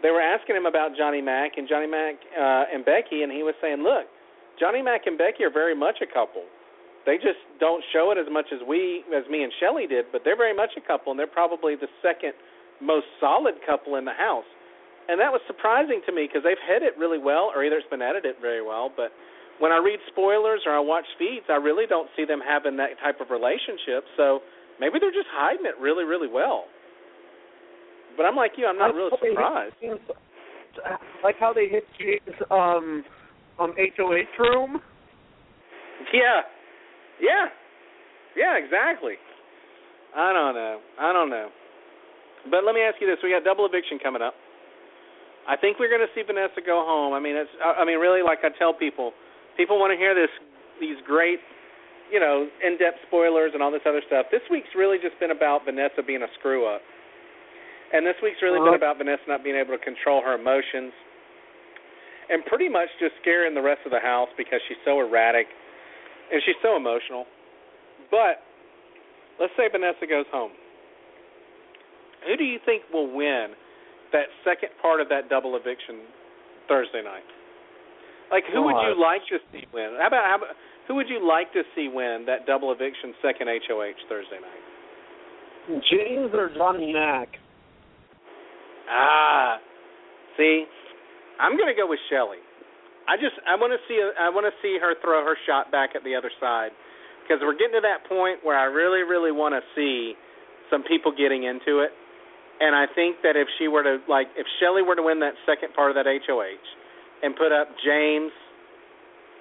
they were asking him about Johnny Mac and Johnny Mac uh, and Becky, and he was saying, "Look, Johnny Mac and Becky are very much a couple. They just don't show it as much as we, as me and Shelli did, but they're very much a couple, and they're probably the second most solid couple in the house." and that was surprising to me because they've hit it really well, or either it's been edited very well. But when I read spoilers or I watch feeds, I really don't see them having that type of relationship. So maybe they're just hiding it really, really well. But I'm like you, I'm not Like really hit surprised. Like how they hit James um um HOH room. Yeah, yeah, yeah, exactly. I don't know. I don't know. But let me ask you this: We got double eviction coming up. I think we're going to see Vanessa go home. I mean, it's. I mean, really, like I tell people, people want to hear this, these great, you know, in-depth spoilers and all this other stuff. This week's really just been about Vanessa being a screw up, and this week's really been Uh-huh. about Vanessa not being able to control her emotions, and pretty much just scaring the rest of the house because she's so erratic, and she's so emotional. But let's say Vanessa goes home. Who do you think will win that second part of that double eviction Thursday night? Like, who would you like to see win? How about, how about who would you like to see win that double eviction second HOH Thursday night? James or Johnny Mac. Ah, see, I'm going to go with Shelli. I just I want to see I want to see her throw her shot back at the other side because we're getting to that point where I really really want to see some people getting into it. And I think that if she were to like if Shelli were to win that second part of that HOH and put up James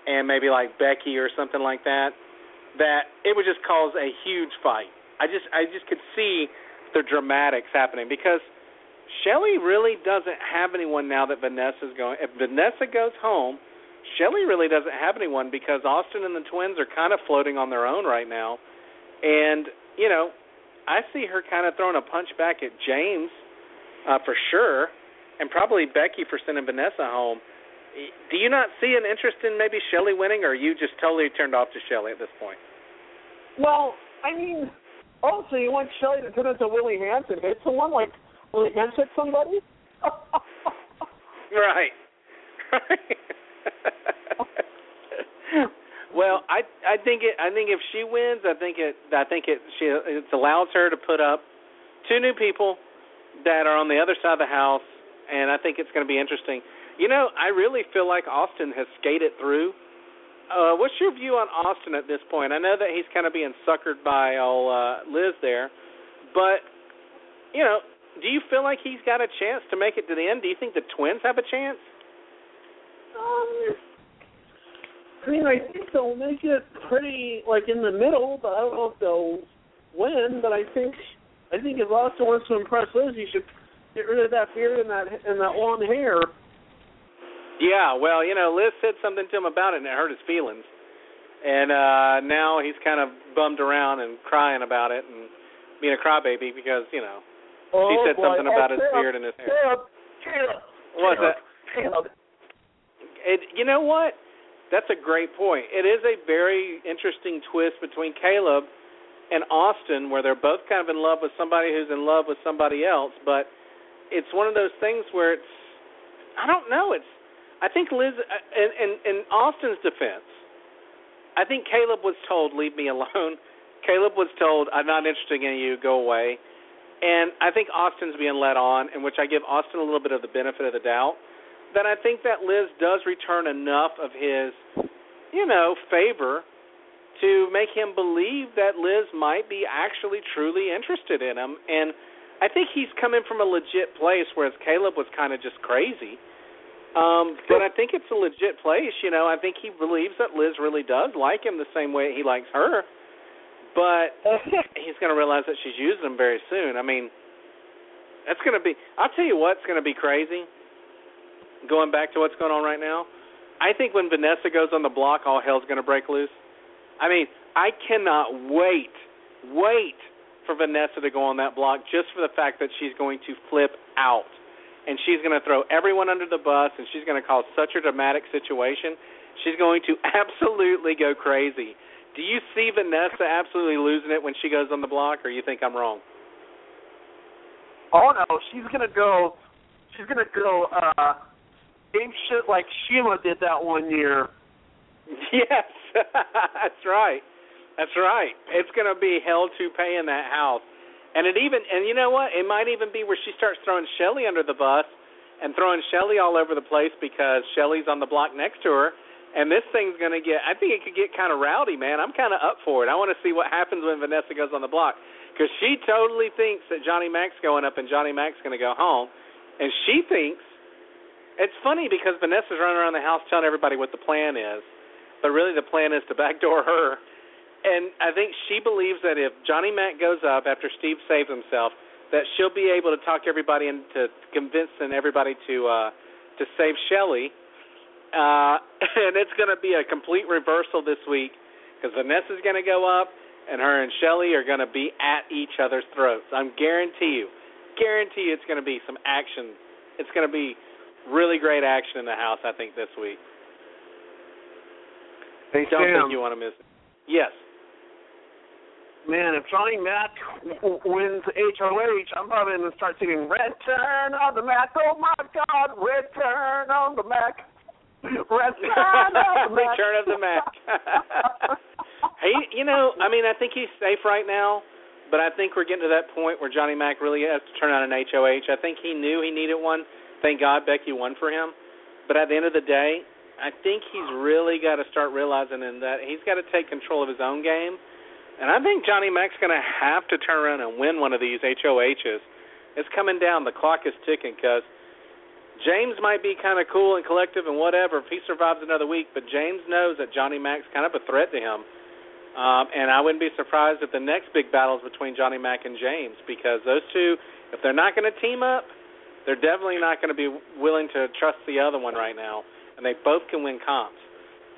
and maybe like Becky or something like that, that it would just cause a huge fight. I just I just could see the dramatics happening because Shelli really doesn't have anyone now that Vanessa's going. If Vanessa goes home, Shelli really doesn't have anyone because Austin and the twins are kind of floating on their own right now. And, you know, I see her kind of throwing a punch back at James uh, for sure, and probably Becky for sending Vanessa home. Do you not see an interest in maybe Shelli winning, or are you just totally turned off to Shelli at this point? Well, I mean, also you want Shelli to turn into Willie Hantz, hit someone like Willie Hantz hit somebody? Right. well, I I think it I think if she wins, I think it I think it she it allows her to put up two new people that are on the other side of the house and I think it's going to be interesting. You know, I really feel like Austin has skated through. Uh what's your view on Austin at this point? I know that he's kind of being suckered by old uh Liz there, but you know, do you feel like he's got a chance to make it to the end? Do you think the twins have a chance? Um, I mean, I think they'll make it pretty like in the middle, but I don't know if they'll win. But I think I think if Austin wants to impress Liz, he should get rid of that beard and that and that long hair. Yeah, well, you know, Liz said something to him about it, and it hurt his feelings. And uh now he's kind of bummed around and crying about it and being a crybaby because you know Oh, she said boy. something about oh, his Caleb, beard and his hair. What's that? It, you know what? That's a great point. It is a very interesting twist between Caleb and Austin, where they're both kind of in love with somebody who's in love with somebody else. But it's one of those things where it's, I don't know. It's, I think Liz, uh, in, in, in Austin's defense, I think Caleb was told, "Leave me alone." Caleb was told, "I'm not interested in you. Go away." And I think Austin's being led on, in which I give Austin a little bit of the benefit of the doubt that I think that Liz does return enough of his, you know, favor to make him believe that Liz might be actually truly interested in him. And I think he's coming from a legit place, whereas Caleb was kind of just crazy. Um, but I think it's a legit place, you know. I think he believes that Liz really does like him the same way he likes her. But he's going to realize that she's using him very soon. I mean, that's going to be. I'll tell you what's going to be crazy going back to what's going on right now, I think when Vanessa goes on the block, all hell's going to break loose. I mean, I cannot wait, wait for Vanessa to go on that block just for the fact that she's going to flip out. And she's going to throw everyone under the bus, and she's going to cause such a dramatic situation. She's going to absolutely go crazy. Do you see Vanessa absolutely losing it when she goes on the block, or you think I'm wrong? Oh no, she's gonna go. She's gonna go. uh ape shit like Sheila did that one year. Yes, that's right. That's right. It's going to be hell to pay in that house. And it even and you know what? It might even be where she starts throwing Shelli under the bus and throwing Shelli all over the place because Shelli's on the block next to her. And this thing's going to get I think it could get kind of rowdy, man. I'm kind of up for it. I want to see what happens when Vanessa goes on the block cuz she totally thinks that Johnny Mac's going up and Johnny Mac's going to go home. And she thinks it's funny because Vanessa's running around the house telling everybody what the plan is, but really the plan is to backdoor her. And I think she believes that if Johnny Mac goes up after Steve saves himself, that she'll be able to talk everybody into convincing everybody to uh to save Shelli. Uh and it's going to be a complete reversal this week because Vanessa's going to go up and her and Shelli are going to be at each other's throats. I'm guarantee you, guarantee you it's going to be some action. It's going to be really great action in the house, I think, this week. Hey, Don't Sam. think you want to miss it. Yes. Man, if Johnny Mac w- wins HOH, I'm probably going to start singing Return on the Mac. Oh my God, Return on the Mac. Return on the Mac. Return of the Mac. he, you know, I mean, I think he's safe right now, but I think we're getting to that point where Johnny Mac really has to turn out an HOH. I think he knew he needed one. Thank God Becky won for him. But at the end of the day, I think he's really got to start realizing in that he's got to take control of his own game. And I think Johnny Mac's going to have to turn around and win one of these HOHs. It's coming down. The clock is ticking because James might be kind of cool and collective and whatever if he survives another week, but James knows that Johnny Mac's kind of a threat to him. Um, and I wouldn't be surprised if the next big battle is between Johnny Mac and James because those two, if they're not going to team up, they're definitely not going to be willing to trust the other one right now. And they both can win comps.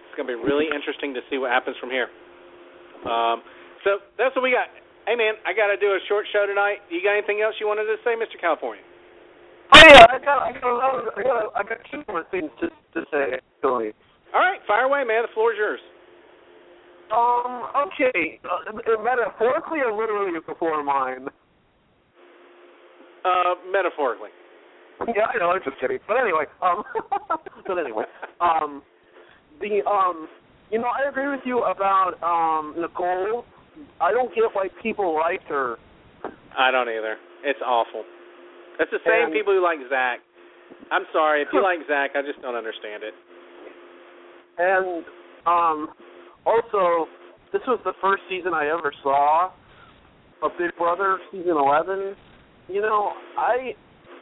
It's going to be really interesting to see what happens from here. Um, so that's what we got. Hey man, I got to do a short show tonight. You got anything else you wanted to say, Mr. California? Oh yeah, I got, I got, I got, I got two more things to to say. Actually. All right, fire away, man. The floor is yours. Um. Okay. Uh, metaphorically or literally before mine? Uh, metaphorically. Yeah, I know. I'm just kidding. But anyway, um, but anyway, um, the um, you know, I agree with you about um Nicole. I don't get why people like her. I don't either. It's awful. It's the same And- people who like Zach. I'm sorry if you like Zach. I just don't understand it. And um, also, this was the first season I ever saw of Big Brother, season 11. You know, I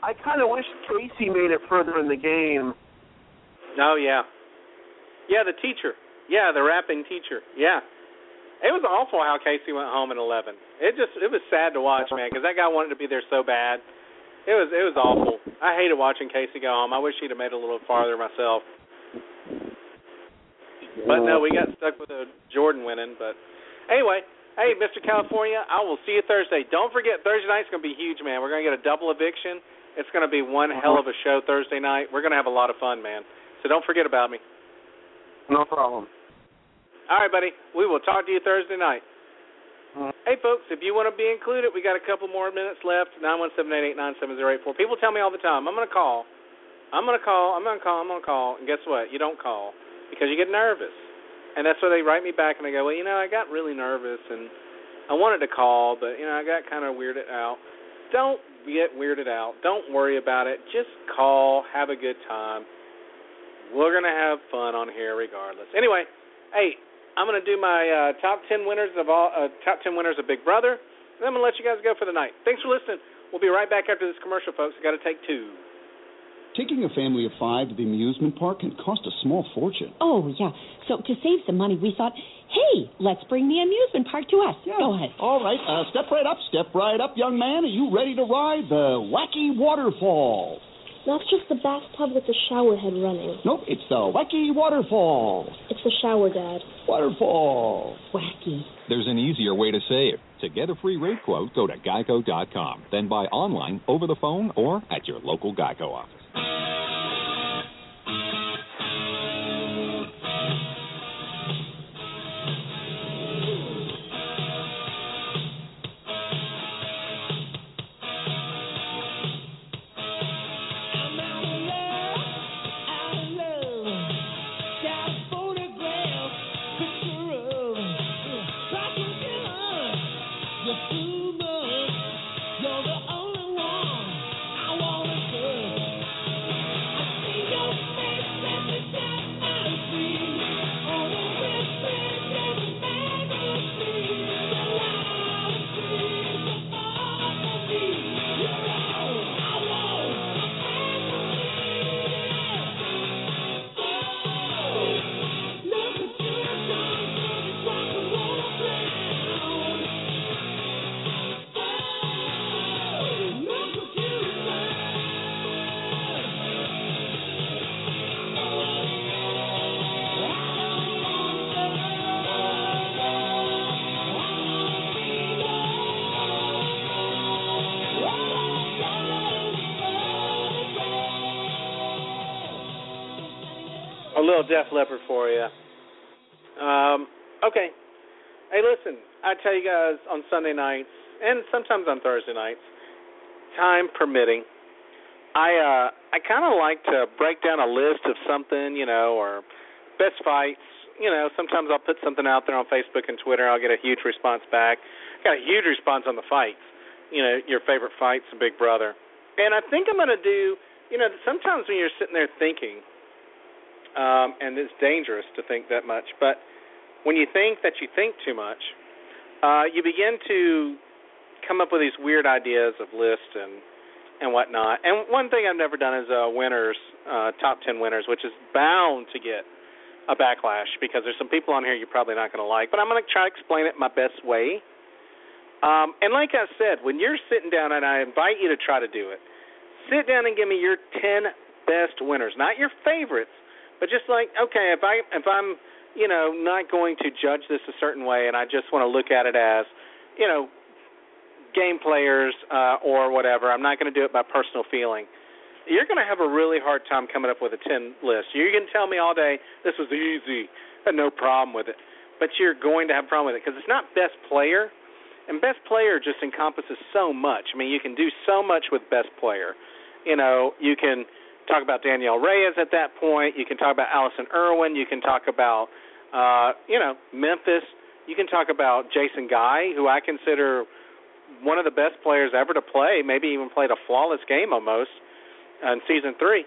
I kind of wish Casey made it further in the game. Oh yeah, yeah. The teacher. Yeah, the rapping teacher. Yeah. It was awful how Casey went home at 11. It just it was sad to watch, man, because that guy wanted to be there so bad. It was it was awful. I hated watching Casey go home. I wish he'd have made it a little farther myself. But no, we got stuck with a Jordan winning. But anyway, hey, Mr. California, I will see you Thursday. Don't forget Thursday night's gonna be huge, man. We're gonna get a double eviction. It's gonna be one uh-huh. hell of a show Thursday night. We're gonna have a lot of fun, man. So don't forget about me. No problem. All right, buddy. We will talk to you Thursday night. Uh-huh. Hey, folks, if you want to be included, we got a couple more minutes left. Nine one seven eight eight nine seven zero eight four. People tell me all the time, I'm going to call. I'm going to call. I'm going to call. I'm going to call. And guess what? You don't call because you get nervous. And that's why they write me back and they go, well, you know, I got really nervous and I wanted to call, but, you know, I got kind of weirded out. Don't get weirded out. Don't worry about it. Just call. Have a good time. We're to have fun on here regardless. Anyway, hey, I'm to do my uh, top 10 winners of all uh, top 10 winners of Big Brother. And I'm to let you guys go for the night. Thanks for listening. We'll be right back after this commercial, folks. I got to take two. Taking a family of five to the amusement park can cost a small fortune. Oh, yeah. So to save some money, we thought, hey, let's bring the amusement park to us. Yeah. Go ahead. All right, uh, step right up, step right up, young man. Are you ready to ride the wacky waterfall? That's just the bathtub with the shower head running. Nope, it's the wacky waterfall. It's the shower, Dad. Waterfall. Wacky. There's an easier way to save. To get a free rate quote, go to geico.com, then buy online, over the phone, or at your local Geico office. A little Def Leppard for you. Um, okay. Hey, listen. I tell you guys on Sunday nights and sometimes on Thursday nights, time permitting, I uh I kind of like to break down a list of something, you know, or best fights. You know, sometimes I'll put something out there on Facebook and Twitter. I'll get a huge response back. I got a huge response on the fights. You know, your favorite fights Big Brother. And I think I'm going to do. You know, sometimes when you're sitting there thinking, um, and it's dangerous to think that much. But when you think that you think too much, uh, you begin to come up with these weird ideas of lists and and whatnot. And one thing I've never done is uh, winners, uh, top ten winners, which is bound to get a backlash because there's some people on here you're probably not going to like. But I'm going to try to explain it my best way. Um, and like I said, when you're sitting down, and I invite you to try to do it, sit down and give me your ten best winners, not your favorites, but just like okay, if I if I'm you know not going to judge this a certain way, and I just want to look at it as you know game players uh, or whatever, I'm not going to do it by personal feeling. You're going to have a really hard time coming up with a ten list. You can tell me all day this was easy, had no problem with it, but you're going to have a problem with it because it's not best player, and best player just encompasses so much. I mean, you can do so much with best player. You know, you can talk about Danielle Reyes at that point. You can talk about Alison Irwin. You can talk about, uh, you know, Memphis. You can talk about Jason Guy, who I consider one of the best players ever to play. Maybe even played a flawless game almost in season three.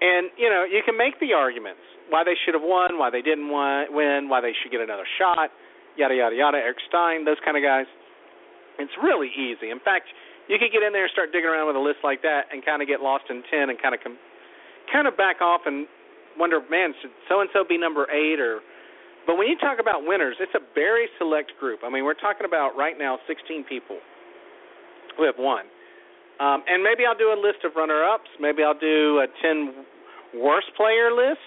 And you know, you can make the arguments why they should have won, why they didn't win, why they should get another shot, yada yada yada. Eric Stein, those kind of guys. It's really easy. In fact, you could get in there and start digging around with a list like that and kind of get lost in ten and kind of com- kind of back off and wonder, man, should so and so be number eight or But when you talk about winners, it's a very select group. I mean, we're talking about right now 16 people who have won. Um, and maybe I'll do a list of runner-ups. Maybe I'll do a 10 worst player list.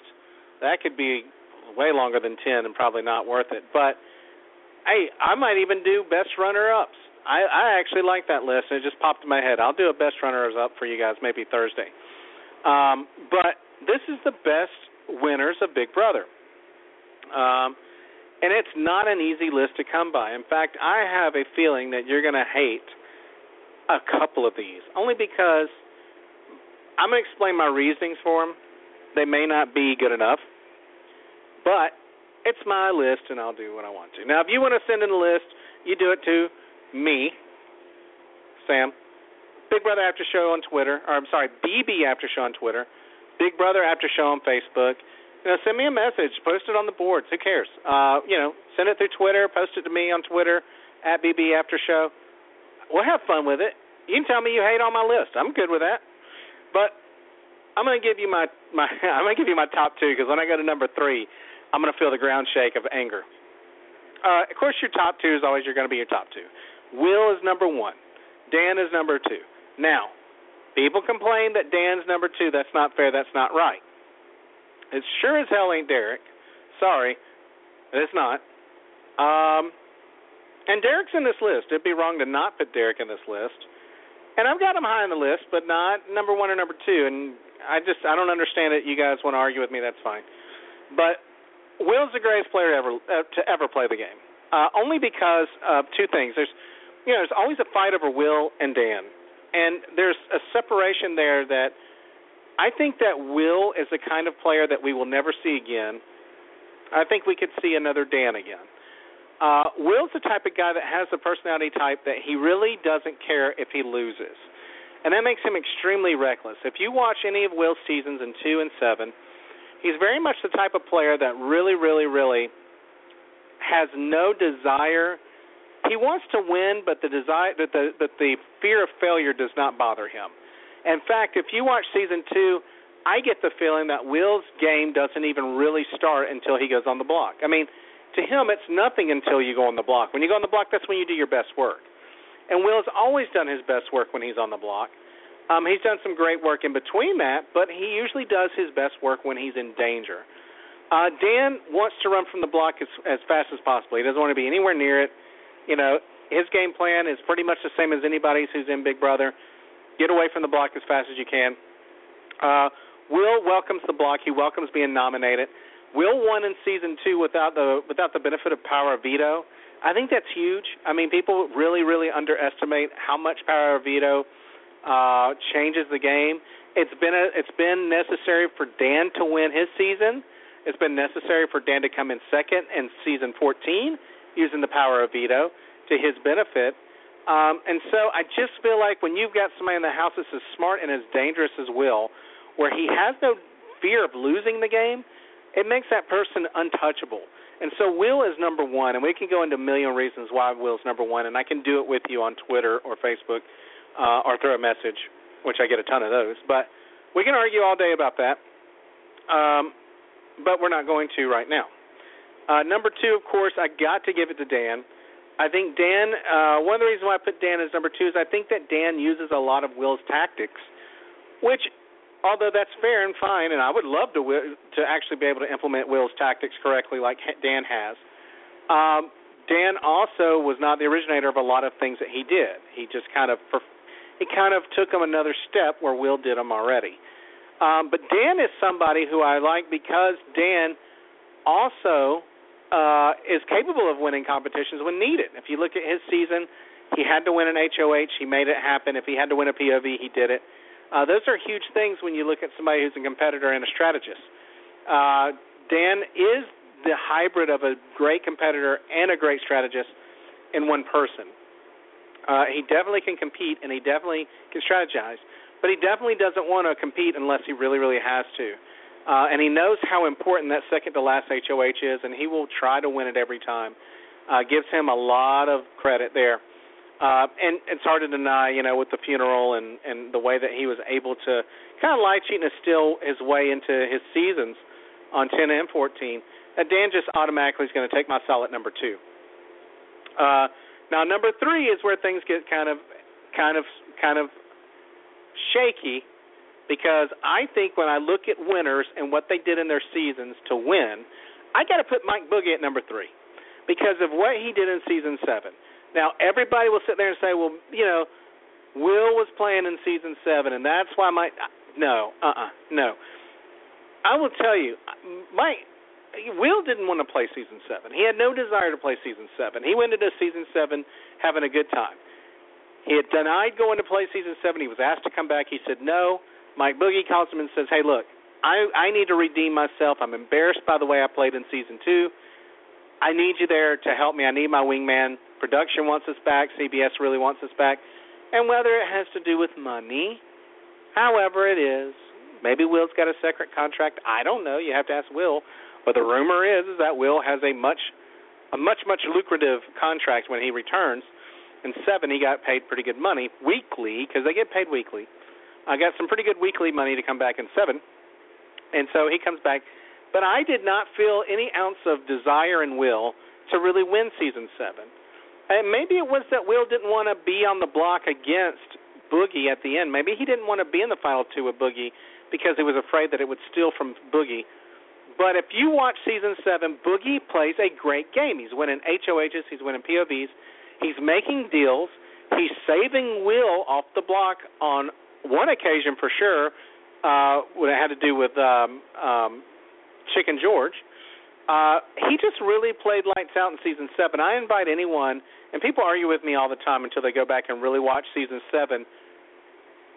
That could be way longer than 10 and probably not worth it. But hey, I might even do best runner-ups. I, I actually like that list, it just popped in my head. I'll do a best runners-up for you guys maybe Thursday. Um, but this is the best winners of Big Brother. Um, and it's not an easy list to come by. In fact, I have a feeling that you're going to hate a couple of these, only because I'm going to explain my reasonings for them. They may not be good enough, but it's my list, and I'll do what I want to. Now, if you want to send in a list, you do it to me, Sam, Big Brother After Show on Twitter, or I'm sorry, BB After Show on Twitter, Big Brother After Show on Facebook. You know, send me a message, post it on the boards. Who cares? Uh, you know, send it through Twitter, post it to me on Twitter at BB After Show. We'll have fun with it. You can tell me you hate on my list. I'm good with that. But I'm to give you my my I'm to give you my top two because when I go to number three, I'm to feel the ground shake of anger. Uh, of course, your top two is always you're to be your top two. Will is number one. Dan is number two. Now, people complain that Dan's number two. That's not fair. That's not right. It sure as hell ain't Derek. Sorry, it's not. Um, and Derek's in this list. It'd be wrong to not put Derek in this list. And I've got him high on the list, but not number one or number two. And I just I don't understand it. You guys want to argue with me? That's fine. But Will's the greatest player ever uh, to ever play the game. Uh, only because of two things. There's you know, there's always a fight over Will and Dan, and there's a separation there that I think that Will is the kind of player that we will never see again. I think we could see another Dan again. Uh, Will's the type of guy that has the personality type that he really doesn't care if he loses. And that makes him extremely reckless. If you watch any of Will's seasons in 2 and 7, he's very much the type of player that really, really, really has no desire he wants to win, but the desire that the that the fear of failure does not bother him. In fact, if you watch season two, I get the feeling that Will's game doesn't even really start until he goes on the block. I mean, to him, it's nothing until you go on the block. When you go on the block, that's when you do your best work. And Will's always done his best work when he's on the block. Um, he's done some great work in between that, but he usually does his best work when he's in danger. Uh, Dan wants to run from the block as, as fast as possible. He doesn't want to be anywhere near it you know, his game plan is pretty much the same as anybody's who's in Big Brother. Get away from the block as fast as you can. Uh, Will welcomes the block. He welcomes being nominated. Will won in season two without the without the benefit of power of veto. I think that's huge. I mean, people really, really underestimate how much power of veto uh, changes the game. It's been a, it's been necessary for Dan to win his season. It's been necessary for Dan to come in second in season 14 using the power of veto to his benefit. Um, and so I just feel like when you've got somebody in the house that's as smart and as dangerous as Will, where he has no fear of losing the game, it makes that person untouchable. And so Will is number one, and we can go into a million reasons why Will's number one, and I can do it with you on Twitter or Facebook uh, or through a message, which I get a ton of those. But we can argue all day about that, um, but we're not going to right now. Uh, number two, of course, I got to give it to Dan. I think Dan. Uh, one of the reasons why I put Dan as number two is I think that Dan uses a lot of Will's tactics, which, although that's fair and fine, and I would love to to actually be able to implement Will's tactics correctly, like Dan has. Um, Dan also was not the originator of a lot of things that he did. He just kind of he kind of took him another step where Will did them already. Um, but Dan is somebody who I like because Dan also uh, is capable of winning competitions when needed. If you look at his season, he had to win an HOH. He made it happen. If he had to win a POV, he did it. Uh, those are huge things when you look at somebody who's a competitor and a strategist. Uh, Dan is the hybrid of a great competitor and a great strategist in one person. Uh, he definitely can compete and he definitely can strategize, but he definitely doesn't want to compete unless he really, really has to. Uh, and he knows how important that second to last HOH is, and he will try to win it every time. Uh, gives him a lot of credit there. Uh, and it's hard to deny, you know, with the funeral and and the way that he was able to kind of lie, cheat, and steal his way into his seasons on 10 and 14. that Dan just automatically is going to take my solid number two. Uh, now number three is where things get kind of, kind of, kind of shaky because I think when I look at winners and what they did in their seasons to win, I got to put Mike Boogie at number three because of what he did in season seven. Now everybody will sit there and say, well, you know, Will was playing in season seven, and that's why Mike. no, uh, uh-uh, uh no. I will tell you, Mike. Will didn't want to play season seven. He had no desire to play season seven. He went into season seven having a good time. He had denied going to play season seven. He was asked to come back. He said no. Mike Boogie calls him and says, "Hey, look, I I need to redeem myself. I'm embarrassed by the way I played in season two. I need you there to help me. I need my wingman. Production wants us back. CBS really wants us back. And whether it has to do with money, however it is, maybe Will's got a secret contract. I don't know. You have to ask Will. But the rumor is, is that Will has a much a much much lucrative contract when he returns. In seven, he got paid pretty good money weekly because they get paid weekly. I got some pretty good weekly money to come back in seven, and so he comes back. But I did not feel any ounce of desire and will to really win season seven. And maybe it was that Will didn't want to be on the block against Boogie at the end. Maybe he didn't want to be in the final two with Boogie because he was afraid that it would steal from Boogie. But if you watch season seven, Boogie plays a great game. He's winning HOHs, he's winning POVs, he's making deals, he's saving Will off the block on one occasion for sure, uh, when it had to do with um, um, Chicken George. Uh, he just really played lights out in season seven. I invite anyone and people argue with me all the time until they go back and really watch season seven,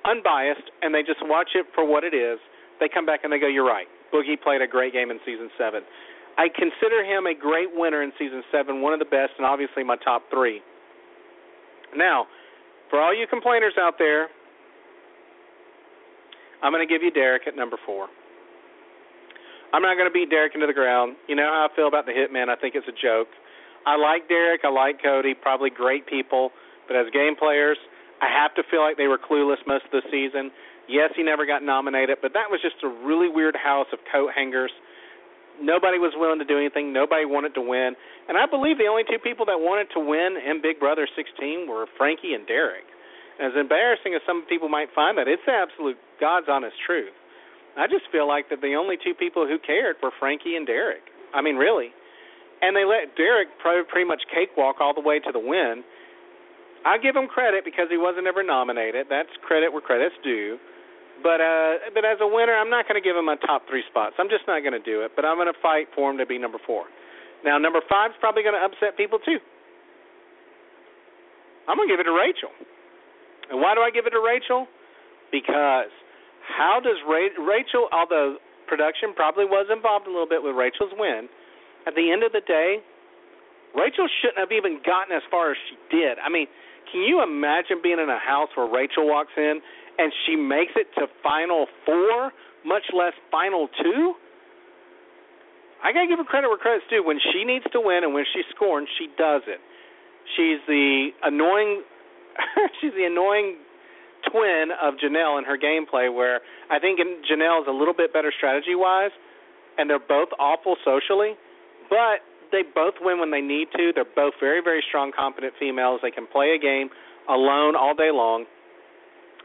unbiased, and they just watch it for what it is. They come back and they go, "You're right. Boogie played a great game in season seven. I consider him a great winner in season seven, one of the best, and obviously my top three. Now, for all you complainers out there, I'm going to give you Derek at number four. I'm not going to beat Derek into the ground. You know how I feel about the Hitman. I think it's a joke. I like Derek. I like Cody. Probably great people. But as game players, I have to feel like they were clueless most of the season. Yes, he never got nominated, but that was just a really weird house of coat hangers. Nobody was willing to do anything. Nobody wanted to win. And I believe the only two people that wanted to win in Big Brother 16 were Frankie and Derek. As embarrassing as some people might find that, it's the absolute God's honest truth. I just feel like that the only two people who cared were Frankie and Derek. I mean, really and they let Derek pretty much cakewalk all the way to the win. I give him credit because he wasn't ever nominated. That's credit where credit's due. But uh, but as a winner, I'm not going to give him a top three spots. I'm just not going to do it. But I'm going to fight for him to be number four. Now number five is probably going to upset people too. I'm going to give it to Rachel. And why do I give it to Rachel? Because how does Ra- Rachel, although production probably was involved a little bit with Rachel's win, at the end of the day, Rachel shouldn't have even gotten as far as she did. I mean, can you imagine being in a house where Rachel walks in and she makes it to final four, much less final two? I gotta give her credit where credit's due. When she needs to win and when she's scoring, she does it. She's the annoying, she's the annoying twin of Janelle in her gameplay. Where I think Janelle is a little bit better strategy wise, and they're both awful socially but they both win when they need to. They're both very, very strong, competent females. They can play a game alone all day long.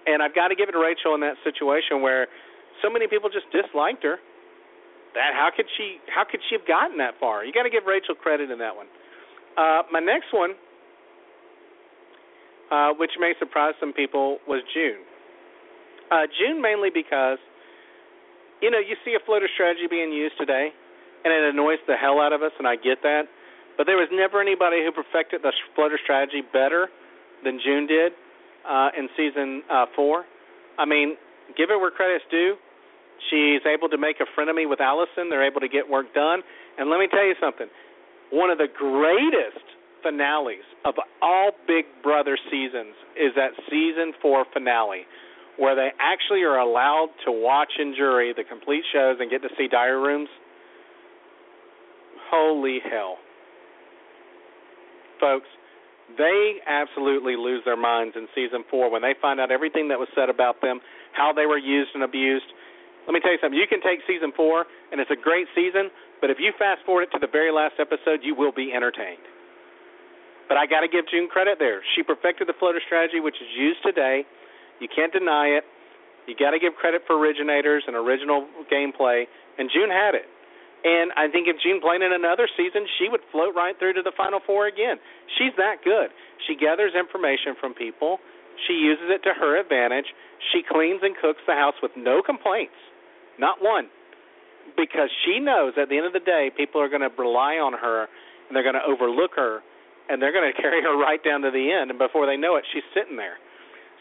And I've got to give it to Rachel in that situation where so many people just disliked her. That how could she how could she have gotten that far? You got to give Rachel credit in that one. Uh, my next one, uh, which may surprise some people, was June. Uh, June mainly because, you know, you see a floater strategy being used today and it annoys the hell out of us, and I get that. But there was never anybody who perfected the floater strategy better than June did uh, in season uh, four. I mean, give her where credit's due. She's able to make a frenemy with Alison. They're able to get work done. And let me tell you something. One of the greatest finales of all Big Brother seasons is that season four finale, where they actually are allowed to watch in jury the complete shows and get to see diary rooms Holy hell. Folks, they absolutely lose their minds in season four when they find out everything that was said about them, how they were used and abused. Let me tell you something. You can take season four, and it's a great season, But if you fast forward it to the very last episode, you will be entertained. But I got to give June credit there. She perfected the floater strategy, which is used today. You can't deny it. You got to give credit for originators and original gameplay, and June had it. And I think if June played in another season, she would float right through to the Final Four again. She's that good. She gathers information from people. She uses it to her advantage. She cleans and cooks the house with no complaints, not one, because she knows at the end of the day, people are going to rely on her and they're going to overlook her and they're going to carry her right down to the end. And before they know it, she's sitting there.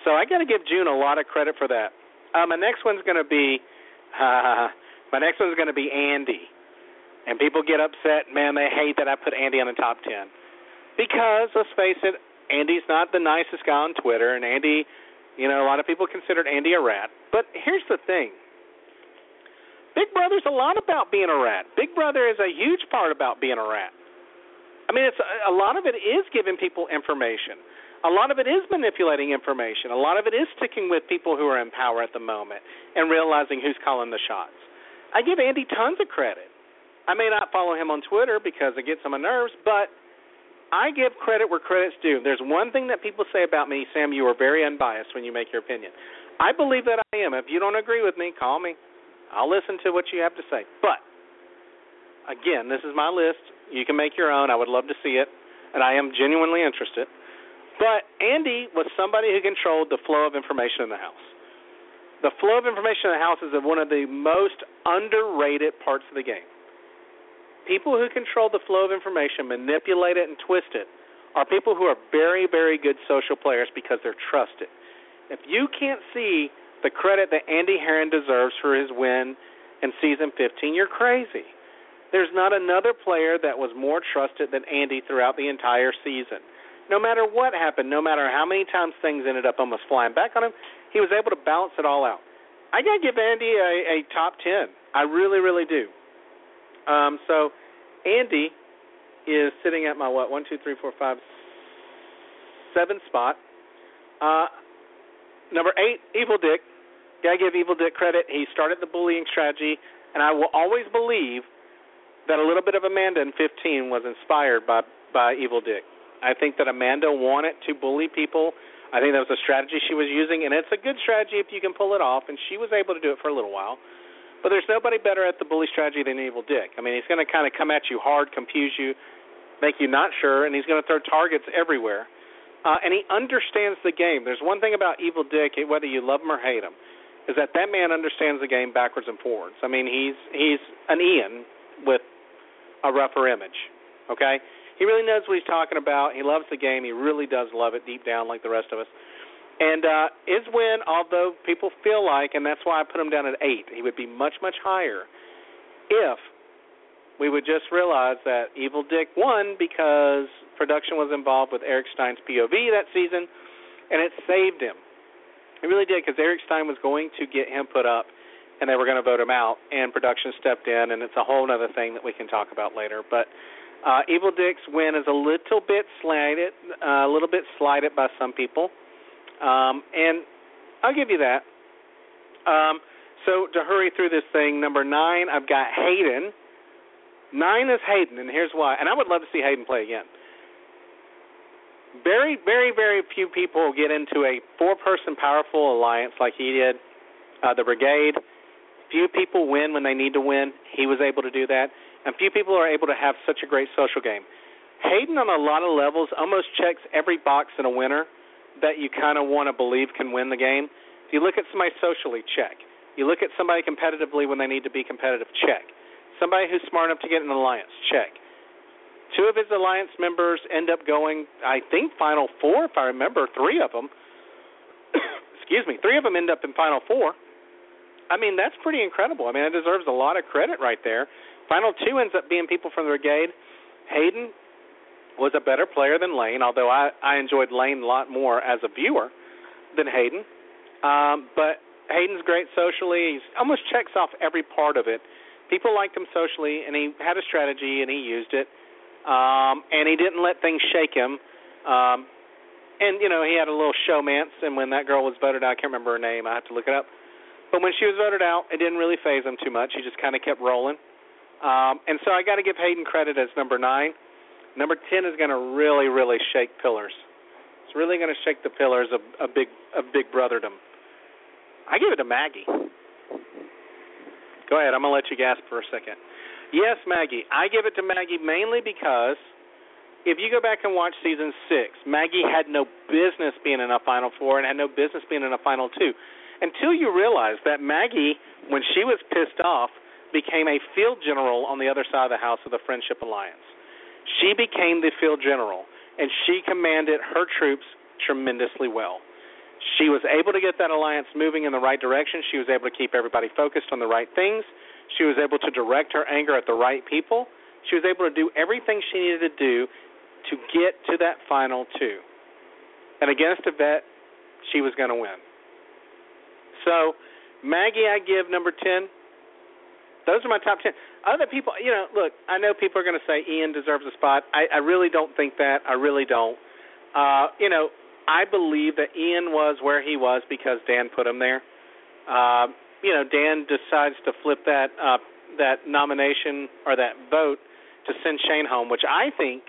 So I got to give June a lot of credit for that. Uh, my next one's going to be uh, my next one's going to be Andy. And people get upset, man, they hate that I put Andy on the top 10. Because, let's face it, Andy's not the nicest guy on Twitter, and Andy, you know, a lot of people considered Andy a rat. But here's the thing Big Brother's a lot about being a rat. Big Brother is a huge part about being a rat. I mean, it's a, lot of it is giving people information. A lot of it is manipulating information. A lot of it is sticking with people who are in power at the moment and realizing who's calling the shots. I give Andy tons of credit. I may not follow him on Twitter because it gets on my nerves, but I give credit where credit's due. There's one thing that people say about me, Sam, you are very unbiased when you make your opinion. I believe that I am. If you don't agree with me, call me. I'll listen to what you have to say. But again, this is my list. You can make your own. I would love to see it, and I am genuinely interested. But Andy was somebody who controlled the flow of information in the house. The flow of information in the house is one of the most underrated parts of the game people who control the flow of information, manipulate it, and twist it are people who are very, very good social players because they're trusted. If you can't see the credit that Andy Herren deserves for his win in season 15, you're crazy. There's not another player that was more trusted than Andy throughout the entire season. No matter what happened, no matter how many times things ended up almost flying back on him, he was able to balance it all out. I gotta give Andy a, a top ten. I really, really do. Um, so Andy is sitting at my what one two three four five seven spot. Uh, number eight, Evil Dick. Gotta give Evil Dick credit. He started the bullying strategy, and I will always believe that a little bit of Amanda in 15 was inspired by by Evil Dick. I think that Amanda wanted to bully people. I think that was a strategy she was using, and it's a good strategy if you can pull it off. And she was able to do it for a little while. But there's nobody better at the bully strategy than Evil Dick. I mean, he's going to kind of come at you hard, confuse you, make you not sure, and he's going to throw targets everywhere. Uh, and he understands the game. There's one thing about Evil Dick, whether you love him or hate him, is that that man understands the game backwards and forwards. I mean, he's he's an Ian with a rougher image. Okay, he really knows what he's talking about. He loves the game. He really does love it deep down, like the rest of us. And uh, his win, although people feel like, and that's why I put him down at eight, he would be much, much higher if we would just realize that Evil Dick won because production was involved with Eric Stein's POV that season, and it saved him. It really did because Eric Stein was going to get him put up, and they were going to vote him out, and production stepped in, and it's a whole other thing that we can talk about later. But uh, Evil Dick's win is a little bit slighted, uh, a little bit slighted by some people. Um, and I'll give you that. Um, so to hurry through this thing, number nine, I've got Hayden. Nine is Hayden, and here's why. And I would love to see Hayden play again. Very, very, very few people get into a four-person powerful alliance like he did. Uh, the Brigade. Few people win when they need to win. He was able to do that, and few people are able to have such a great social game. Hayden, on a lot of levels, almost checks every box in a winner that you kind of want to believe can win the game. If you look at somebody socially, check. You look at somebody competitively when they need to be competitive, check. Somebody who's smart enough to get an alliance, check. Two of his alliance members end up going, I think, Final Four, if I remember, three of them. excuse me, three of them end up in Final Four. I mean, that's pretty incredible. I mean, it deserves a lot of credit right there. Final two ends up being people from the brigade. Hayden, was a better player than Lane, although I I enjoyed Lane a lot more as a viewer than Hayden. Um, but Hayden's great socially. He almost checks off every part of it. People liked him socially, and he had a strategy, and he used it. Um, and he didn't let things shake him. Um, and you know, he had a little showmance. And when that girl was voted out, I can't remember her name. I have to look it up. But when she was voted out, it didn't really phase him too much. He just kind of kept rolling. Um, and so I got to give Hayden credit as number nine. Number ten is going to really, really shake pillars. It's really going to shake the pillars of a big, of big brotherdom. I give it to Maggie. Go ahead. I'm going to let you gasp for a second. Yes, Maggie. I give it to Maggie mainly because if you go back and watch season six, Maggie had no business being in a Final Four and had no business being in a Final Two until you realize that Maggie, when she was pissed off, became a field general on the other side of the house of the Friendship Alliance. She became the field general, and she commanded her troops tremendously well. She was able to get that alliance moving in the right direction. She was able to keep everybody focused on the right things. She was able to direct her anger at the right people. She was able to do everything she needed to do to get to that final two. And against a vet, she was going to win. So, Maggie, I give number 10. Those are my top 10. Other people, you know, look, I know people are going to say Ian deserves a spot. I, I really don't think that. I really don't. Uh, you know, I believe that Ian was where he was because Dan put him there. Uh, you know, Dan decides to flip that uh, that nomination or that vote to send Shane home, which I think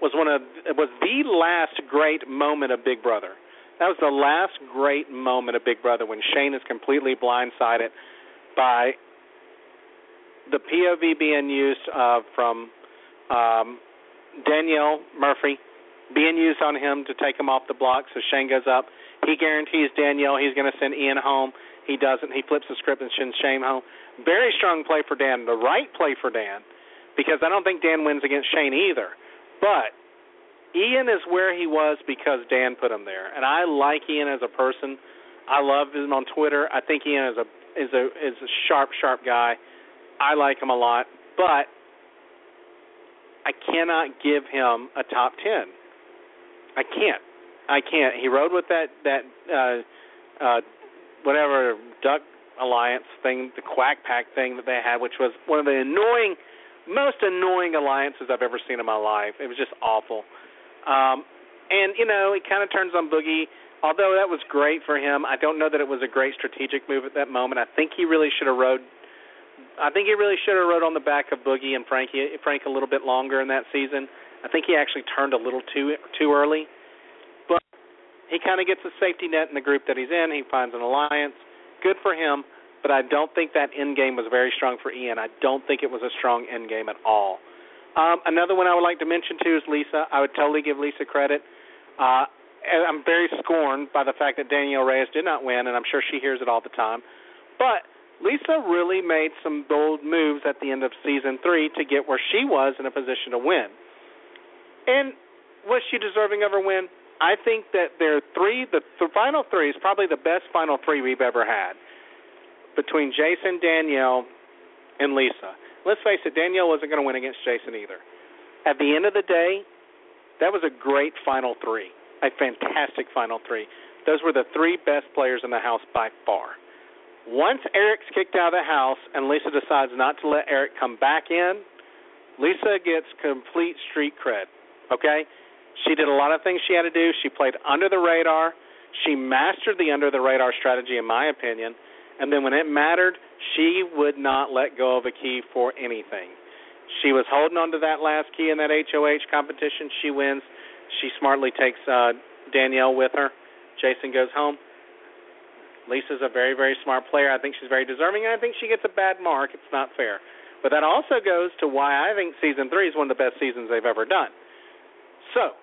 was one of was the last great moment of Big Brother. That was the last great moment of Big Brother when Shane is completely blindsided by the POV being used uh, from um, Danielle Murphree being used on him to take him off the block. So Shane goes up. He guarantees Danielle he's going to send Ian home. He doesn't. He flips the script and sends Shane home. Very strong play for Dan. The right play for Dan because I don't think Dan wins against Shane either. But Ian is where he was because Dan put him there, and I like Ian as a person. I love him on Twitter. I think Ian is a is a is a sharp, sharp guy. I like him a lot, but I cannot give him a top ten. I can't. I can't. He rode with that that uh uh whatever duck alliance thing, the quack pack thing that they had, which was one of the annoying most annoying alliances I've ever seen in my life. It was just awful. Um, and you know, he kind of turns on Boogie. Although that was great for him, I don't know that it was a great strategic move at that moment. I think he really should have rode. I think he really should have rode on the back of Boogie and Frankie, Frank a little bit longer in that season. I think he actually turned a little too too early, but he kind of gets a safety net in the group that he's in. He finds an alliance. Good for him but I don't think that end game was very strong for Ian. I don't think it was a strong end game at all. Um, another one I would like to mention too is Lisa. I would totally give Lisa credit. Uh, and I'm very scorned by the fact that Danielle Reyes did not win, and I'm sure she hears it all the time. But Lisa really made some bold moves at the end of season three to get where she was in a position to win. And was she deserving of her win? I think that their three, the, the final three, is probably the best final three we've ever had between Jason, Danielle, and Lisa. Let's face it, Danielle wasn't going to win against Jason either. At the end of the day, that was a great final three, a fantastic final three. Those were the three best players in the house by far. Once Eric's kicked out of the house and Lisa decides not to let Eric come back in, Lisa gets complete street cred. Okay? She did a lot of things she had to do. She played under the radar. She mastered the under the radar strategy, in my opinion. And then when it mattered, she would not let go of a key for anything. She was holding on to that last key in that HOH competition. She wins. She smartly takes uh, Danielle with her. Jason goes home. Lisa's a very, very smart player. I think she's very deserving. And I think she gets a bad mark. It's not fair. But that also goes to why I think season three is one of the best seasons they've ever done. So,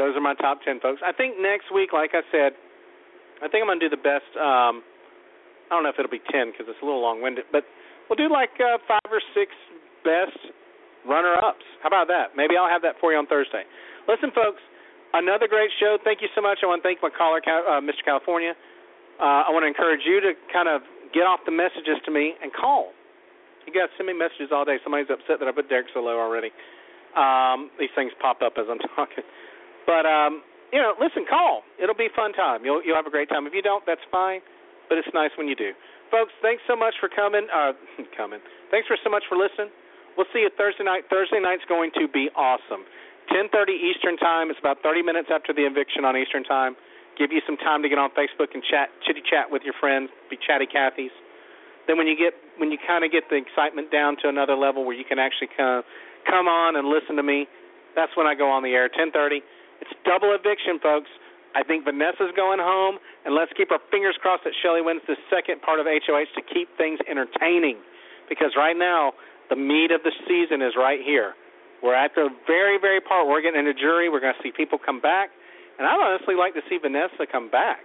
those are my top 10, folks. I think next week, like I said, I think I'm going to do the best um, I don't know if it'll be ten because it's a little long-winded, but we'll do like uh, five or six best runner-ups. How about that? Maybe I'll have that for you on Thursday. Listen, folks, another great show. Thank you so much. I want to thank my caller, uh, Mr. California. Uh, I want to encourage you to kind of get off the messages to me and call. You guys send me messages all day. Somebody's upset that I put Derek so low already. Um, these things pop up as I'm talking. But um, you know, listen, call. It'll be a fun time. You'll you'll have a great time. If you don't, that's fine but it's nice when you do. Folks, thanks so much for coming. Uh, coming. Thanks for so much for listening. We'll see you Thursday night. Thursday night's going to be awesome. 10:30 Eastern Time. It's about 30 minutes after the eviction on Eastern Time. Give you some time to get on Facebook and chat, chitty chat with your friends, be chatty Cathy's. then when you get when you kind of get the excitement down to another level where you can actually come come on and listen to me, that's when I go on the air. 10:30. It's double eviction, folks. I think Vanessa's going home, and let's keep our fingers crossed that Shelli wins the second part of HOH to keep things entertaining. Because right now, the meat of the season is right here. We're at the very, very part. We're getting into jury. We're going to see people come back, and I'd honestly like to see Vanessa come back.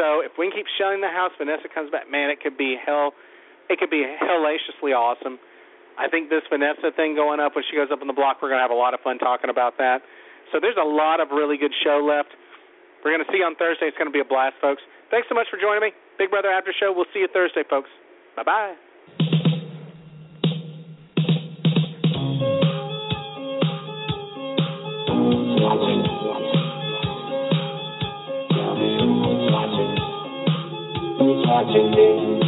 So if we can keep shelling the house, Vanessa comes back. Man, it could be hell. It could be hellaciously awesome. I think this Vanessa thing going up when she goes up on the block, we're going to have a lot of fun talking about that. So there's a lot of really good show left. We're going to see you on Thursday. It's going to be a blast, folks. Thanks so much for joining me. Big Brother After Show. We'll see you Thursday, folks. Bye bye. Watching me.